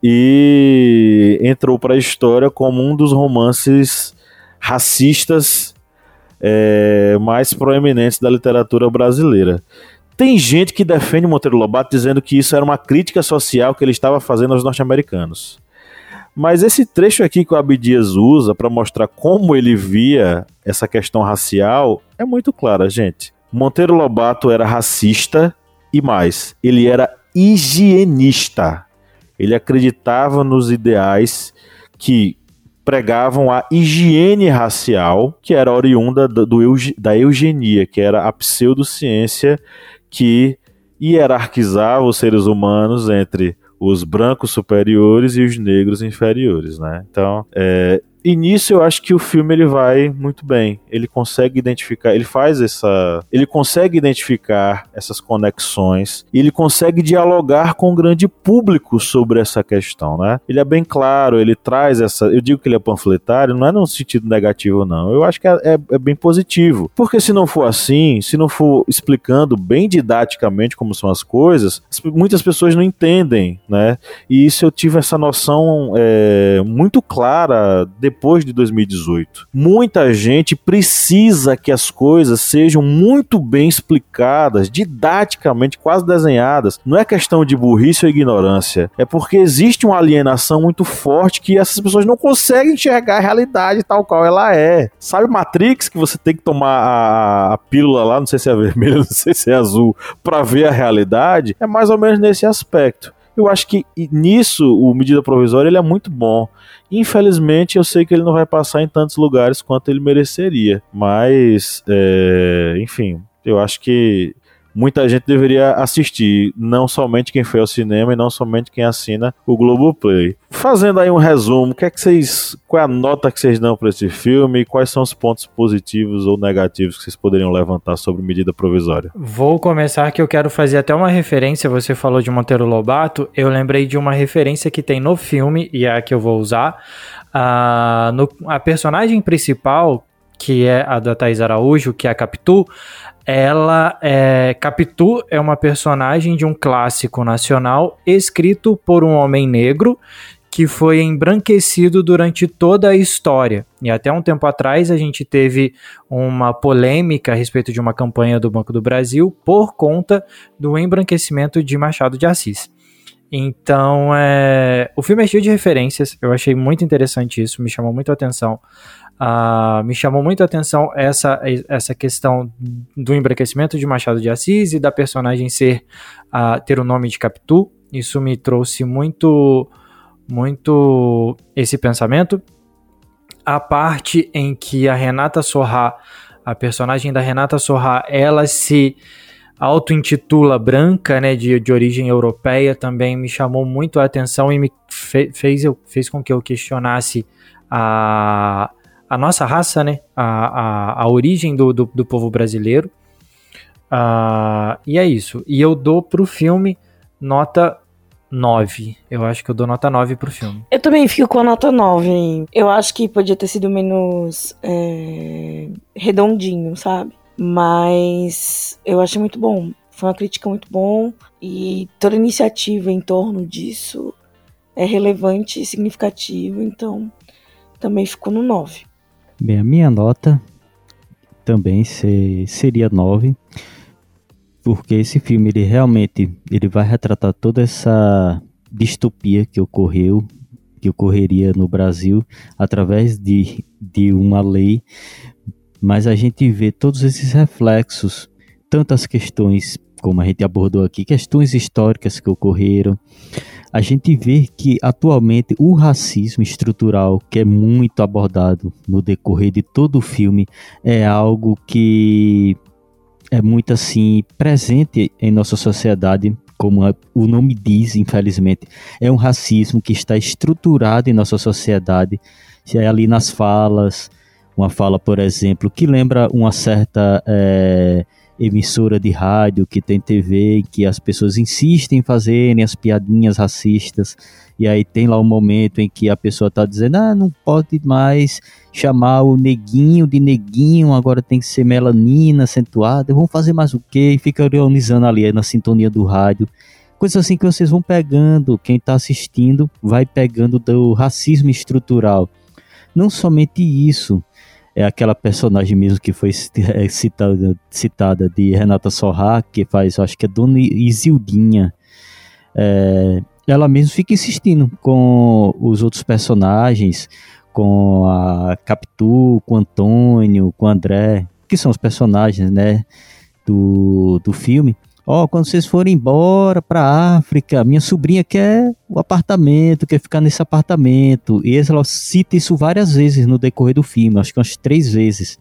E entrou para a história como um dos romances racistas é, mais proeminentes da literatura brasileira. Tem gente que defende Monteiro Lobato dizendo que isso era uma crítica social que ele estava fazendo aos norte-americanos. Mas esse trecho aqui que o Abdias usa para mostrar como ele via essa questão racial é muito clara, gente. Monteiro Lobato era racista e mais, ele era higienista. Ele acreditava nos ideais que pregavam a higiene racial, que era oriunda do, do, da eugenia, que era a pseudociência que hierarquizava os seres humanos entre os brancos superiores e os negros inferiores, né? Então, é, e nisso eu acho que o filme ele vai muito bem. Ele consegue identificar, ele faz essa, ele consegue identificar essas conexões e ele consegue dialogar com o grande público sobre essa questão, né? Ele é bem claro, ele traz essa, eu digo que ele é panfletário, não é num sentido negativo não. Eu acho que é, é, é bem positivo, porque se não for assim, se não for explicando bem didaticamente como são as coisas, muitas pessoas não entendem, né? E isso eu tive essa noção é, muito clara de depois de 2018. Muita gente precisa que as coisas sejam muito bem explicadas, didaticamente, quase desenhadas. Não é questão de burrice ou ignorância, é porque existe uma alienação muito forte que essas pessoas não conseguem enxergar a realidade tal qual ela é. Sabe Matrix que você tem que tomar a, a pílula lá, não sei se é vermelha, não sei se é azul, para ver a realidade? É mais ou menos nesse aspecto. Eu acho que nisso o medida provisória ele é muito bom. Infelizmente, eu sei que ele não vai passar em tantos lugares quanto ele mereceria. Mas, é, enfim, eu acho que muita gente deveria assistir, não somente quem foi ao cinema e não somente quem assina o Globoplay. Fazendo aí um resumo, que é que vocês, qual é a nota que vocês dão para esse filme e quais são os pontos positivos ou negativos que vocês poderiam levantar sobre medida provisória? Vou começar que eu quero fazer até uma referência, você falou de Monteiro Lobato, eu lembrei de uma referência que tem no filme e é a que eu vou usar. Uh, no, a personagem principal, que é a da Thais Araújo, que é a Capitu, ela é. Capitu é uma personagem de um clássico nacional escrito por um homem negro que foi embranquecido durante toda a história. E até um tempo atrás a gente teve uma polêmica a respeito de uma campanha do Banco do Brasil por conta do embranquecimento de Machado de Assis. Então, é... o filme é cheio de referências, eu achei muito interessante isso, me chamou muito a atenção. Uh, me chamou muito a atenção essa, essa questão do embranquecimento de Machado de Assis e da personagem ser uh, ter o nome de Capitu. Isso me trouxe muito, muito esse pensamento. A parte em que a Renata Sorra, a personagem da Renata Sorra, ela se auto-intitula branca, né, de, de origem europeia, também me chamou muito a atenção e me fe, fez, eu, fez com que eu questionasse a a nossa raça, né? A, a, a origem do, do, do povo brasileiro. Uh, e é isso. E eu dou pro filme nota 9. Eu acho que eu dou nota 9 pro filme. Eu também fico com a nota 9. Eu acho que podia ter sido menos é, redondinho, sabe? Mas eu achei muito bom. Foi uma crítica muito bom e toda iniciativa em torno disso é relevante e significativa, então também ficou no 9. Bem, a minha nota também ser, seria 9, porque esse filme ele realmente ele vai retratar toda essa distopia que ocorreu, que ocorreria no Brasil através de, de uma lei, mas a gente vê todos esses reflexos, tantas questões como a gente abordou aqui, questões históricas que ocorreram, a gente vê que atualmente o racismo estrutural, que é muito abordado no decorrer de todo o filme, é algo que é muito assim presente em nossa sociedade, como o nome diz, infelizmente, é um racismo que está estruturado em nossa sociedade, é ali nas falas, uma fala, por exemplo, que lembra uma certa é, emissora de rádio, que tem TV, que as pessoas insistem em fazerem as piadinhas racistas, e aí tem lá um momento em que a pessoa está dizendo, ah, não pode mais chamar o neguinho de neguinho, agora tem que ser melanina acentuada, vamos fazer mais o quê? E fica ironizando ali na sintonia do rádio. Coisas assim que vocês vão pegando, quem está assistindo vai pegando do racismo estrutural. Não somente isso, é aquela personagem mesmo que foi é, citada, citada de Renata Sorra, que faz, acho que é Dona Isildinha. É, ela mesmo fica insistindo com os outros personagens, com a Capitu, com Antônio, com André, que são os personagens, né, do, do filme. Oh, quando vocês forem embora pra África, minha sobrinha quer o apartamento, quer ficar nesse apartamento. E ela cita isso várias vezes no decorrer do filme, acho que umas três vezes.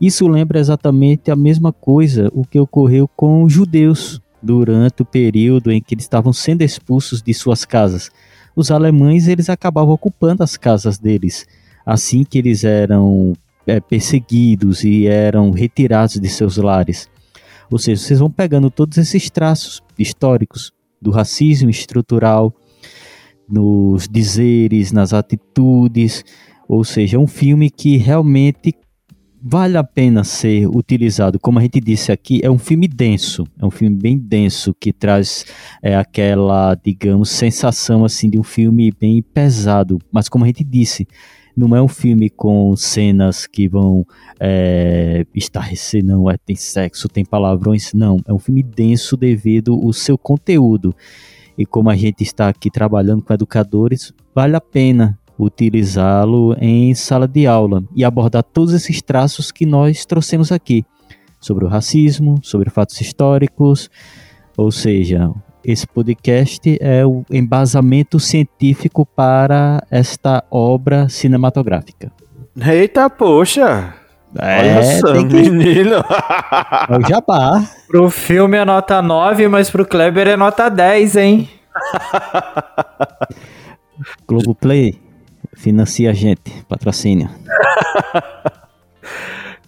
Isso lembra exatamente a mesma coisa, o que ocorreu com os judeus durante o período em que eles estavam sendo expulsos de suas casas. Os alemães, eles acabavam ocupando as casas deles. Assim que eles eram é, perseguidos e eram retirados de seus lares. Ou seja, vocês vão pegando todos esses traços históricos do racismo estrutural, nos dizeres, nas atitudes, ou seja, é um filme que realmente vale a pena ser utilizado. Como a gente disse aqui, é um filme denso, é um filme bem denso que traz é, aquela, digamos, sensação assim de um filme bem pesado. Mas como a gente disse, Não é um filme com cenas que vão é, estarrecer, não. É, tem sexo, tem palavrões, não. É um filme denso devido ao seu conteúdo. E como a gente está aqui trabalhando com educadores, vale a pena utilizá-lo em sala de aula e abordar todos esses traços que nós trouxemos aqui sobre o racismo, sobre fatos históricos, ou seja, esse podcast é o embasamento científico para esta obra cinematográfica. Eita, poxa! É, Olha só, tem que... menino! É o jabá. Pro filme é nota 9, mas pro Kleber é nota 10, hein? Globoplay, financia a gente, patrocínio.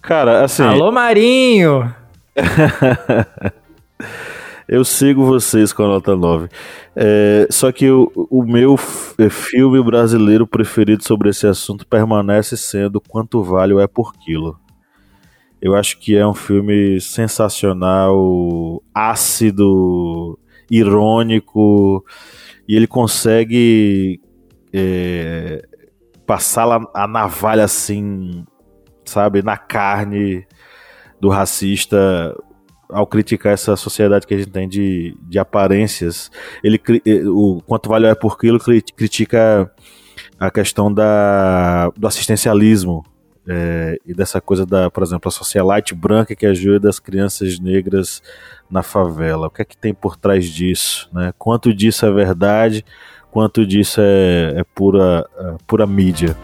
Cara, assim. Alô, Marinho! Eu sigo vocês com a nota 9. É, só que o, o meu é, filme brasileiro preferido sobre esse assunto permanece sendo Quanto Vale o É por Quilo. Eu acho que é um filme sensacional, ácido, irônico, e ele consegue é, passar a navalha assim, sabe, na carne do racista ao criticar essa sociedade que a gente tem de, de aparências, ele eh, o quanto vale é por quilo cri- critica a questão da, do assistencialismo eh, e dessa coisa da, por exemplo, a socialite branca que ajuda as crianças negras na favela. O que é que tem por trás disso? Né? Quanto disso é verdade? Quanto disso é, é pura, é pura mídia?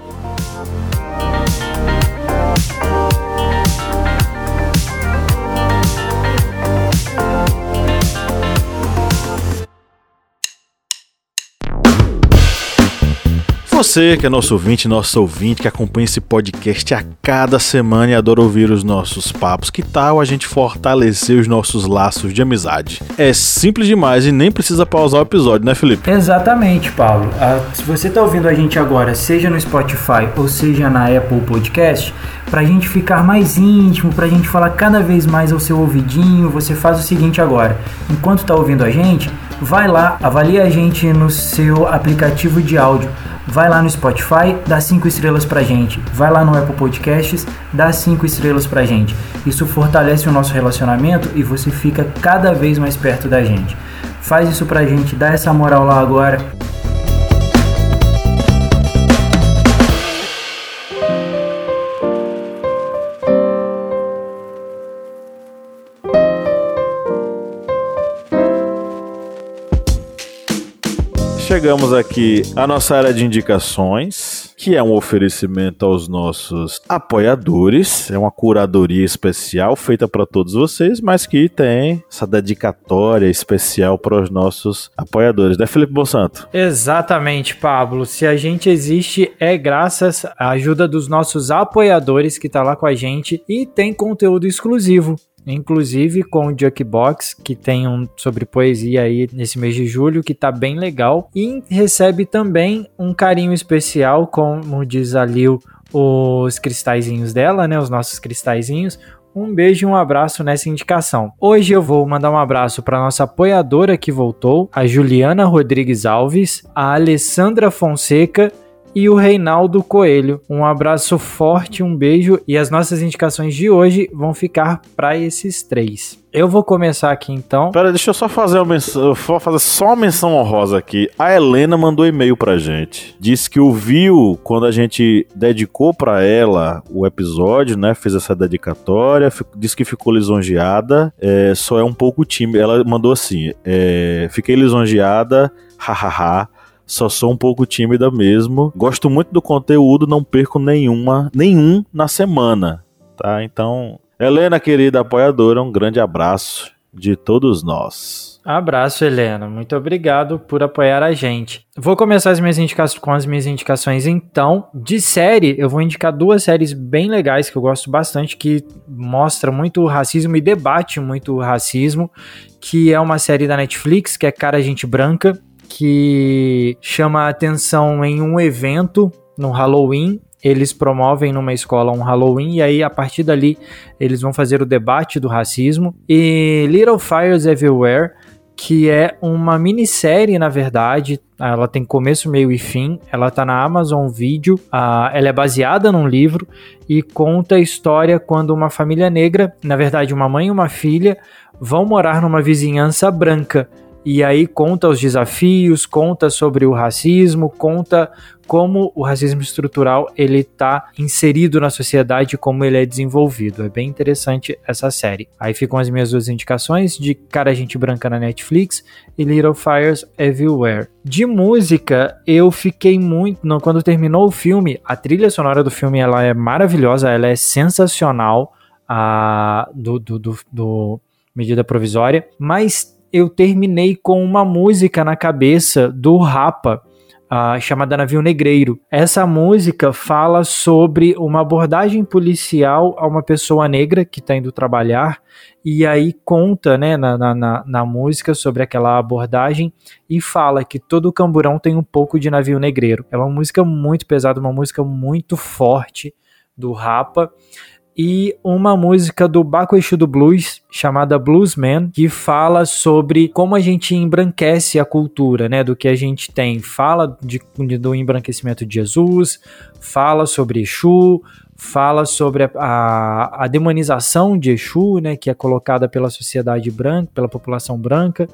Você que é nosso ouvinte, nosso ouvinte que acompanha esse podcast a cada semana e adora ouvir os nossos papos, que tal a gente fortalecer os nossos laços de amizade? É simples demais e nem precisa pausar o episódio, né, Felipe? Exatamente, Paulo. Ah, se você está ouvindo a gente agora, seja no Spotify ou seja na Apple Podcast, para a gente ficar mais íntimo, para a gente falar cada vez mais ao seu ouvidinho, você faz o seguinte agora. Enquanto está ouvindo a gente, vai lá, avalia a gente no seu aplicativo de áudio. Vai lá no Spotify, dá 5 estrelas pra gente. Vai lá no Apple Podcasts, dá 5 estrelas pra gente. Isso fortalece o nosso relacionamento e você fica cada vez mais perto da gente. Faz isso pra gente, dá essa moral lá agora. Chegamos aqui à nossa área de indicações, que é um oferecimento aos nossos apoiadores. É uma curadoria especial feita para todos vocês, mas que tem essa dedicatória especial para os nossos apoiadores, né, Felipe Bonsanto? Exatamente, Pablo. Se a gente existe é graças à ajuda dos nossos apoiadores que tá lá com a gente e tem conteúdo exclusivo. Inclusive com o Jukebox, que tem um sobre poesia aí nesse mês de julho, que tá bem legal. E recebe também um carinho especial, como diz a Lil, os cristalzinhos dela, né? Os nossos cristalzinhos. Um beijo e um abraço nessa indicação. Hoje eu vou mandar um abraço para nossa apoiadora que voltou, a Juliana Rodrigues Alves, a Alessandra Fonseca e o Reinaldo Coelho. Um abraço forte, um beijo e as nossas indicações de hoje vão ficar para esses três. Eu vou começar aqui então. Pera, deixa eu só fazer uma menção, fazer só uma menção honrosa aqui. A Helena mandou e-mail pra gente. Disse que ouviu quando a gente dedicou pra ela o episódio, né? Fez essa dedicatória. Disse que ficou lisonjeada. é, só é um pouco tímida. Ela mandou assim: é, Fiquei lisonjeada, hahaha. Só sou um pouco tímida mesmo. Gosto muito do conteúdo, não perco nenhuma, nenhum na semana, tá? Então, Helena, querida apoiadora, um grande abraço de todos nós. Abraço, Helena. Muito obrigado por apoiar a gente. Vou começar as minhas indicações com as minhas indicações então. De série, eu vou indicar duas séries bem legais que eu gosto bastante, que mostra muito o racismo e debate muito o racismo, que é uma série da Netflix, que é Cara Gente Branca, que chama a atenção em um evento no Halloween. Eles promovem numa escola um Halloween e aí a partir dali eles vão fazer o debate do racismo. E Little Fires Everywhere que é uma minissérie, na verdade. Ela tem começo, meio e fim. Ela tá na Amazon Video. Uh, ela é baseada num livro e conta a história quando uma família negra, na verdade, uma mãe e uma filha, vão morar numa vizinhança branca e aí conta os desafios, conta sobre o racismo, conta como o racismo estrutural ele está inserido na sociedade, como ele é desenvolvido. É bem interessante essa série. Aí ficam as minhas duas indicações de Cara Gente Branca na Netflix e Little Fires Everywhere. De música, eu fiquei muito. Não, quando terminou o filme, a trilha sonora do filme ela é maravilhosa, ela é sensacional. A, do, do, do, do medida provisória, mas eu terminei com uma música na cabeça do Rapa. Uh, chamada Navio Negreiro. Essa música fala sobre uma abordagem policial a uma pessoa negra que está indo trabalhar e aí conta né, na, na, na, música sobre aquela abordagem e fala que todo camburão tem um pouco de navio negreiro. É uma música muito pesada, uma música muito forte do Rapa e uma música do Baco Exu do Blues chamada Bluesman, que fala sobre como a gente embranquece a cultura, né, do que a gente tem. Fala de, do embranquecimento de Jesus, fala sobre Exu, fala sobre a, a, a demonização de Exu, né, que é colocada pela sociedade branca, pela população branca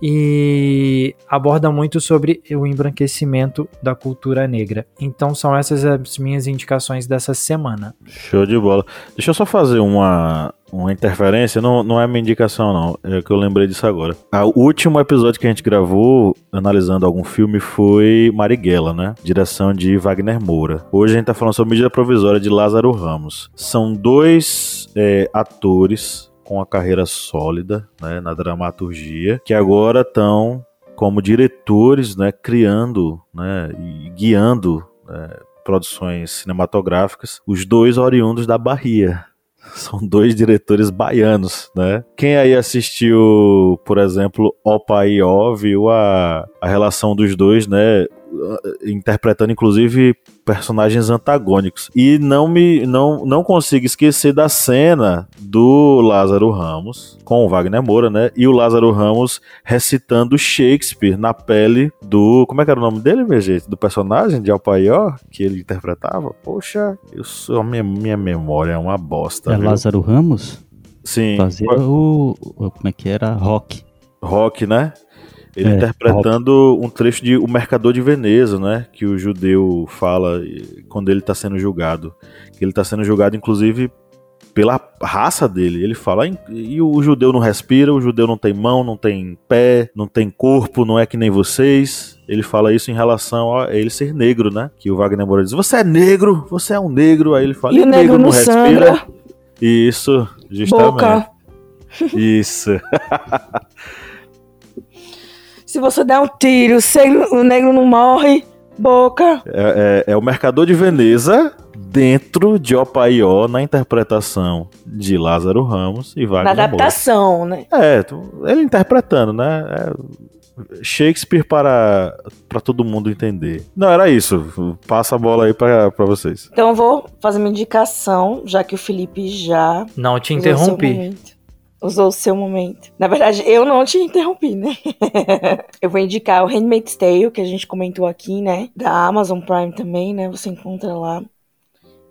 e aborda muito sobre o embranquecimento da cultura negra. Então são essas as minhas indicações dessa semana. Show de bola. Deixa eu só fazer uma, uma interferência, não, não é minha indicação não, é que eu lembrei disso agora. O último episódio que a gente gravou, analisando algum filme, foi Marighella, né? Direção de Wagner Moura. Hoje a gente tá falando sobre medida provisória de Lázaro Ramos. São dois é, atores com a carreira sólida né, na dramaturgia, que agora estão como diretores, né, criando né, e guiando né, produções cinematográficas, os dois oriundos da Bahia. São dois diretores baianos, né? Quem aí assistiu, por exemplo, Opa e Ó, viu a, a relação dos dois, né? interpretando inclusive personagens antagônicos. E não me não, não consigo esquecer da cena do Lázaro Ramos com o Wagner Moura, né? E o Lázaro Ramos recitando Shakespeare na pele do, como é que era o nome dele, minha gente? Do personagem de Alpaió que ele interpretava. Poxa, eu sou minha minha memória é uma bosta. É viu? Lázaro Ramos? Sim. Fazia o, o como é que era? Rock. Rock, né? Ele é, interpretando um trecho de O Mercador de Veneza, né? Que o judeu fala quando ele está sendo julgado. Que ele está sendo julgado, inclusive, pela raça dele. Ele fala, e o judeu não respira, o judeu não tem mão, não tem pé, não tem corpo, não é que nem vocês. Ele fala isso em relação a ele ser negro, né? Que o Wagner Moura diz: Você é negro, você é um negro. Aí ele fala: E, e o negro, negro não respira. Sangra. Isso, justamente. Boca. Isso. Se você der um tiro, o negro não morre. Boca. É, é, é o Mercador de Veneza dentro de Opaió na interpretação de Lázaro Ramos e Wagner Na adaptação, Moura. né? É, ele interpretando, né? É Shakespeare para, para todo mundo entender. Não, era isso. Passa a bola aí para vocês. Então eu vou fazer uma indicação, já que o Felipe já. Não te interrompi usou o seu momento. Na verdade, eu não te interrompi, né? eu vou indicar o Handmaid's Tale, que a gente comentou aqui, né? Da Amazon Prime também, né? Você encontra lá.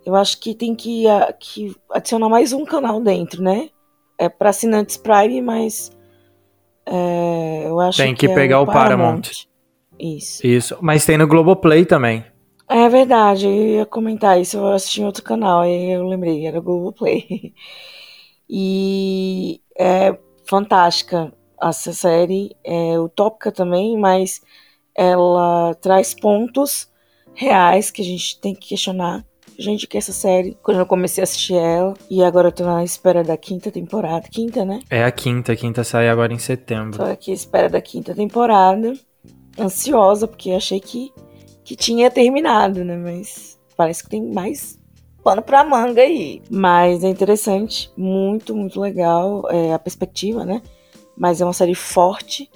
Eu acho que tem que, uh, que adicionar mais um canal dentro, né? É para assinantes Prime, mas é, eu acho tem que, que é pegar é o Paramount. Paramount. Isso. Isso, mas tem no Globoplay também. É verdade, eu ia comentar isso, eu assisti em outro canal, aí eu lembrei, era Globoplay. E é fantástica essa série, é utópica também, mas ela traz pontos reais que a gente tem que questionar. Gente, que essa série, quando eu comecei a assistir ela, e agora eu tô na espera da quinta temporada. Quinta, né? É a quinta, a quinta sai agora em setembro. Tô aqui à espera da quinta temporada. Ansiosa, porque achei que, que tinha terminado, né? Mas parece que tem mais pano pra manga aí. Mas é interessante, muito, muito legal é, a perspectiva, né? Mas é uma série forte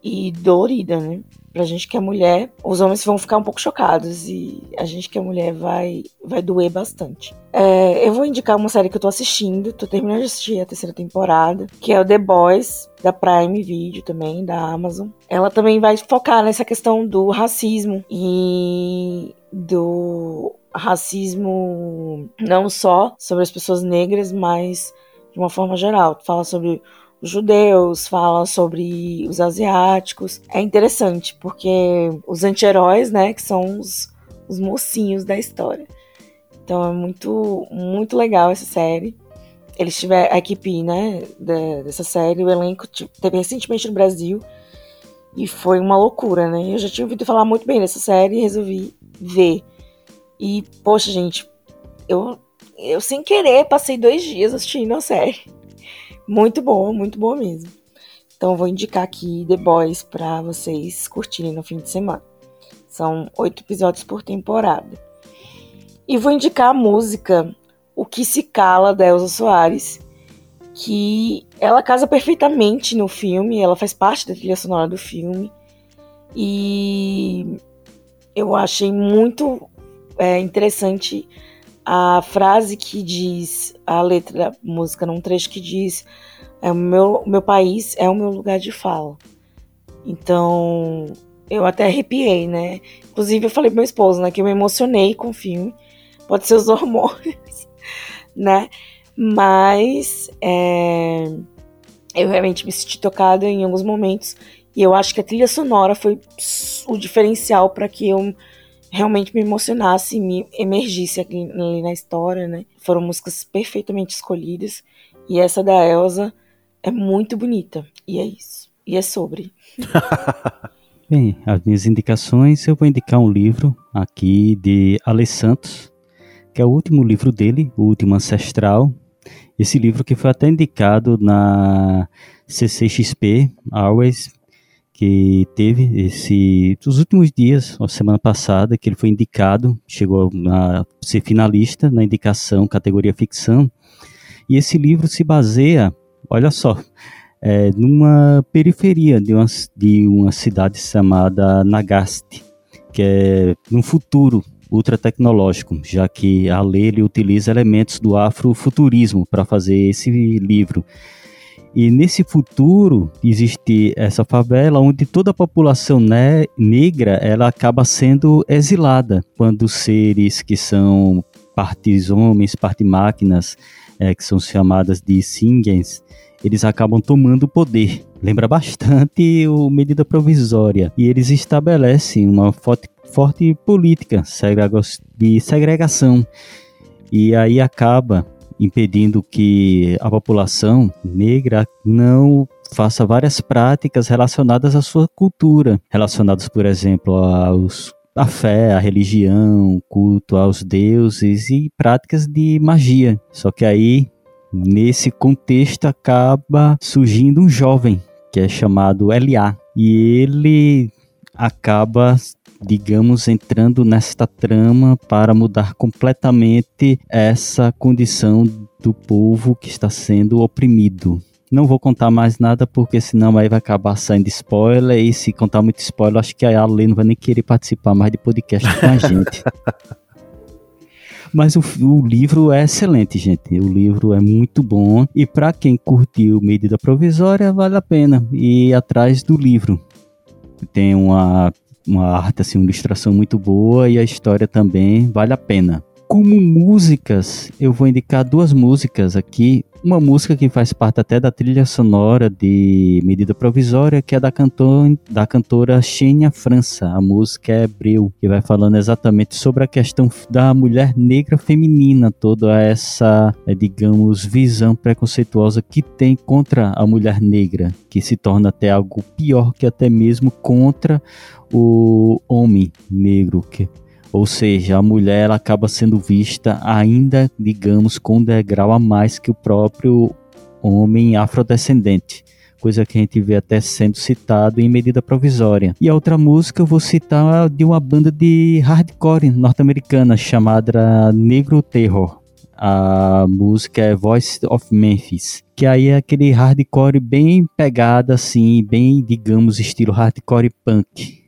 e dolorida, né? Pra gente que é mulher, os homens vão ficar um pouco chocados e a gente que é mulher vai, vai doer bastante. É, eu vou indicar uma série que eu tô assistindo, tô terminando de assistir a terceira temporada, que é o The Boys, da Prime Video também, da Amazon. Ela também vai focar nessa questão do racismo e do racismo não só sobre as pessoas negras, mas de uma forma geral. Fala sobre judeus, fala sobre os asiáticos. É interessante, porque os anti-heróis, né, que são os, os mocinhos da história. Então é muito, muito legal essa série. Eles tiveram a equipe, né, dessa série, o elenco teve recentemente no Brasil e foi uma loucura, né? Eu já tinha ouvido falar muito bem dessa série e resolvi ver. E, poxa, gente, eu, eu sem querer passei dois dias assistindo a série. Muito boa, muito boa mesmo. Então vou indicar aqui The Boys para vocês curtirem no fim de semana. São oito episódios por temporada. E vou indicar a música O Que Se Cala da Elza Soares, que ela casa perfeitamente no filme, ela faz parte da trilha sonora do filme. E eu achei muito é, interessante a frase que diz, a letra da música, num trecho que diz: é, o meu, meu país é o meu lugar de fala. Então, eu até arrepiei, né? Inclusive, eu falei pro meu esposo, né, que eu me emocionei com o filme. Pode ser os hormônios, né? Mas é, eu realmente me senti tocada em alguns momentos. E eu acho que a trilha sonora foi o diferencial para que eu realmente me emocionasse e me emergisse ali, ali na história, né? Foram músicas perfeitamente escolhidas e essa da Elsa é muito bonita. E é isso. E é sobre. Bem, as minhas indicações, eu vou indicar um livro aqui de Ale Santos, que é o último livro dele, O Último Ancestral. Esse livro que foi até indicado na CCXP Always que teve esse os últimos dias, a semana passada, que ele foi indicado, chegou a ser finalista na indicação categoria ficção. E esse livro se baseia, olha só, é, numa periferia de uma, de uma cidade chamada Nagaste, que é num futuro ultra tecnológico, já que a lei utiliza elementos do afrofuturismo para fazer esse livro. E nesse futuro existe essa favela onde toda a população ne negra ela acaba sendo exilada. Quando seres que são partes homens, parte máquinas, é, que são chamadas de Singens, eles acabam tomando o poder. Lembra bastante o medida provisória. E eles estabelecem uma forte, forte política de segregação. E aí acaba impedindo que a população negra não faça várias práticas relacionadas à sua cultura, relacionadas, por exemplo, aos a fé, a religião, culto aos deuses e práticas de magia. Só que aí, nesse contexto, acaba surgindo um jovem que é chamado L.A. E ele acaba digamos, entrando nesta trama para mudar completamente essa condição do povo que está sendo oprimido. Não vou contar mais nada porque senão aí vai acabar saindo spoiler e se contar muito spoiler acho que a Ale não vai nem querer participar mais de podcast com a gente. Mas o, o, livro é excelente, gente. O livro é muito bom. E para quem curtiu Medida Provisória, vale a pena ir atrás do livro. Tem uma uma arte, assim, uma ilustração muito boa e a história também vale a pena. Como músicas, eu vou indicar duas músicas aqui. Uma música que faz parte até da trilha sonora de Medida Provisória, que é da, cantor, da cantora Xenia França. A música é Breu, que vai falando exatamente sobre a questão da mulher negra feminina, toda essa, é, digamos, visão preconceituosa que tem contra a mulher negra, que se torna até algo pior que até mesmo contra o homem negro, que, ou seja, a mulher ela acaba sendo vista ainda, digamos, com um degrau a mais que o próprio homem afrodescendente coisa que a gente vê até sendo citado em medida provisória. E a outra música eu vou citar de uma banda de hardcore norte-americana chamada Negro Terror. A música é Voice of Memphis, que aí é aquele hardcore bem pegada assim, bem, digamos, estilo hardcore punk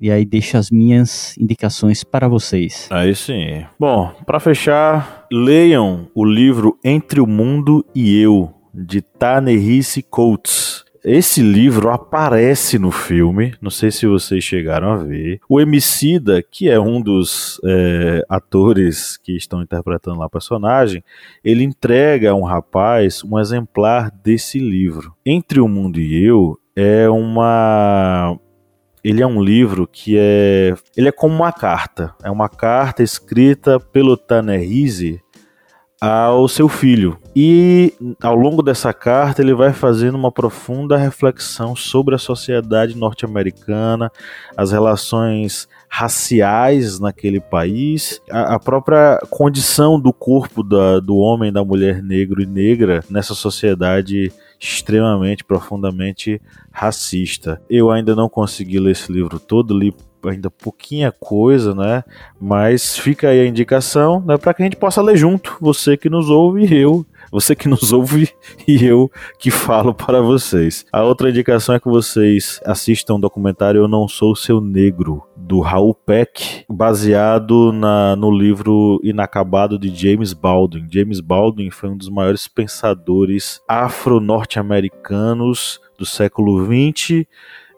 e aí deixo as minhas indicações para vocês. Aí sim. Bom, para fechar, leiam o livro Entre o Mundo e Eu, de Ta-Nehisi Coates. Esse livro aparece no filme, não sei se vocês chegaram a ver. O Emicida, que é um dos é, atores que estão interpretando lá o personagem, ele entrega a um rapaz um exemplar desse livro. Entre o Mundo e Eu é uma ele é um livro que é ele é como uma carta é uma carta escrita pelo Tannerise ao seu filho. E ao longo dessa carta ele vai fazendo uma profunda reflexão sobre a sociedade norte-americana, as relações raciais naquele país, a, a própria condição do corpo da, do homem, da mulher negro e negra nessa sociedade extremamente, profundamente racista. Eu ainda não consegui ler esse livro todo, li ainda pouquinha coisa, né? Mas fica aí a indicação, né, para que a gente possa ler junto, você que nos ouve e eu, você que nos ouve e eu que falo para vocês. A outra indicação é que vocês assistam o documentário Eu Não Sou Seu Negro, do Raul Peck, baseado na, no livro Inacabado de James Baldwin. James Baldwin foi um dos maiores pensadores afro-norte-americanos do século XX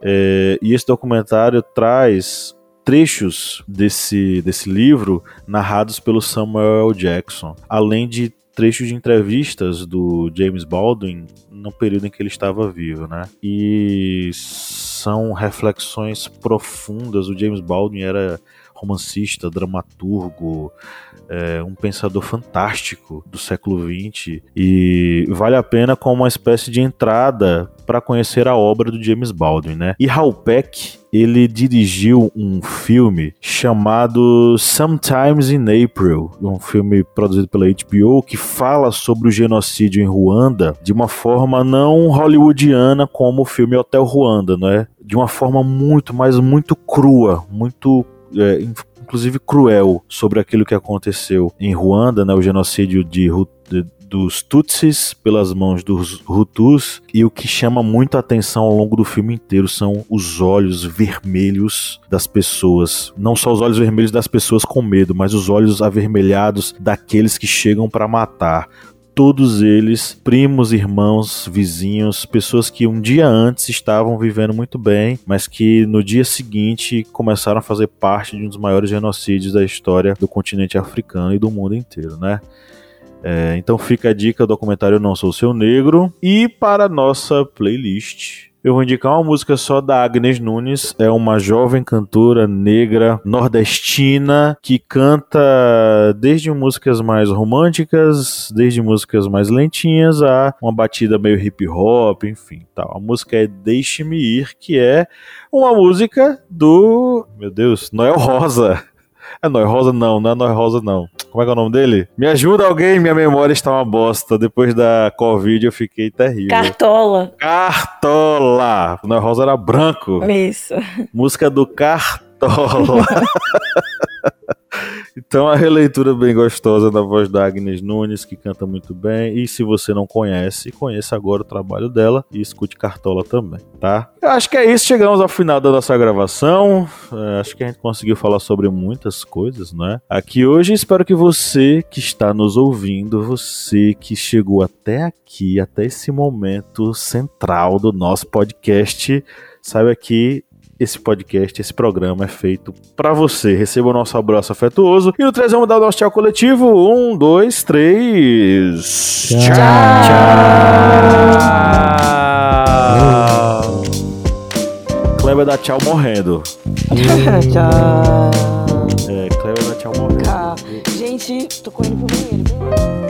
é, e esse documentário traz trechos desse, desse livro narrados pelo Samuel. Jackson, além de trechos de entrevistas do James Baldwin no período em que ele estava vivo, né? E são reflexões profundas. O James Baldwin era romancista, dramaturgo, é, um pensador fantástico do século XX e vale a pena como uma espécie de entrada para conhecer a obra do James Baldwin, né? E Hal Peck ele dirigiu um filme chamado Sometimes in April, um filme produzido pela HBO que fala sobre o genocídio em Ruanda de uma forma não hollywoodiana como o filme Hotel Ruanda, né? De uma forma muito, mas muito crua, muito é, inclusive cruel sobre aquilo que aconteceu em Ruanda, né, o genocídio de, de dos Tutsis pelas mãos dos Hutus e o que chama muito a atenção ao longo do filme inteiro são os olhos vermelhos das pessoas, não só os olhos vermelhos das pessoas com medo, mas os olhos avermelhados daqueles que chegam para matar todos eles primos, irmãos, vizinhos, pessoas que um dia antes estavam vivendo muito bem, mas que no dia seguinte começaram a fazer parte de um dos maiores genocídios da história do continente africano e do mundo inteiro, né? É, então fica a dica do documentário Não Sou Seu Negro e para nossa playlist eu vou indicar uma música só da Agnes Nunes, é uma jovem cantora negra nordestina que canta desde músicas mais românticas, desde músicas mais lentinhas a uma batida meio hip hop, enfim, tal. A música é Deixe-me ir, que é uma música do, meu Deus, Noel Rosa. É Noel Rosa não, não é Noel Rosa não. Como é que é o nome dele? Me ajuda alguém, minha memória está uma bosta. Depois da Covid eu fiquei terrível. Cartola. Cartola! Noel Rosa era branco. Isso. Música do Cartola. Então, a releitura bem gostosa da voz da Agnes Nunes, que canta muito bem. E se você não conhece, conheça agora o trabalho dela e escute Cartola também, tá? Eu acho que é isso. Chegamos ao final da nossa gravação. É, acho que a gente conseguiu falar sobre muitas coisas, não é? Aqui hoje, espero que você que está nos ouvindo, você que chegou até aqui, até esse momento central do nosso podcast, saiba que esse podcast, esse programa é feito para você. Receba o nosso abraço afetuoso. E no 3 vamos dar o nosso tchau coletivo. Um, dois, três. Tchau. Tchau. tchau. Kleber dá tchau morrendo. tchau. É, Kleber dá tchau morrendo. Gente, tô correndo pro banheiro.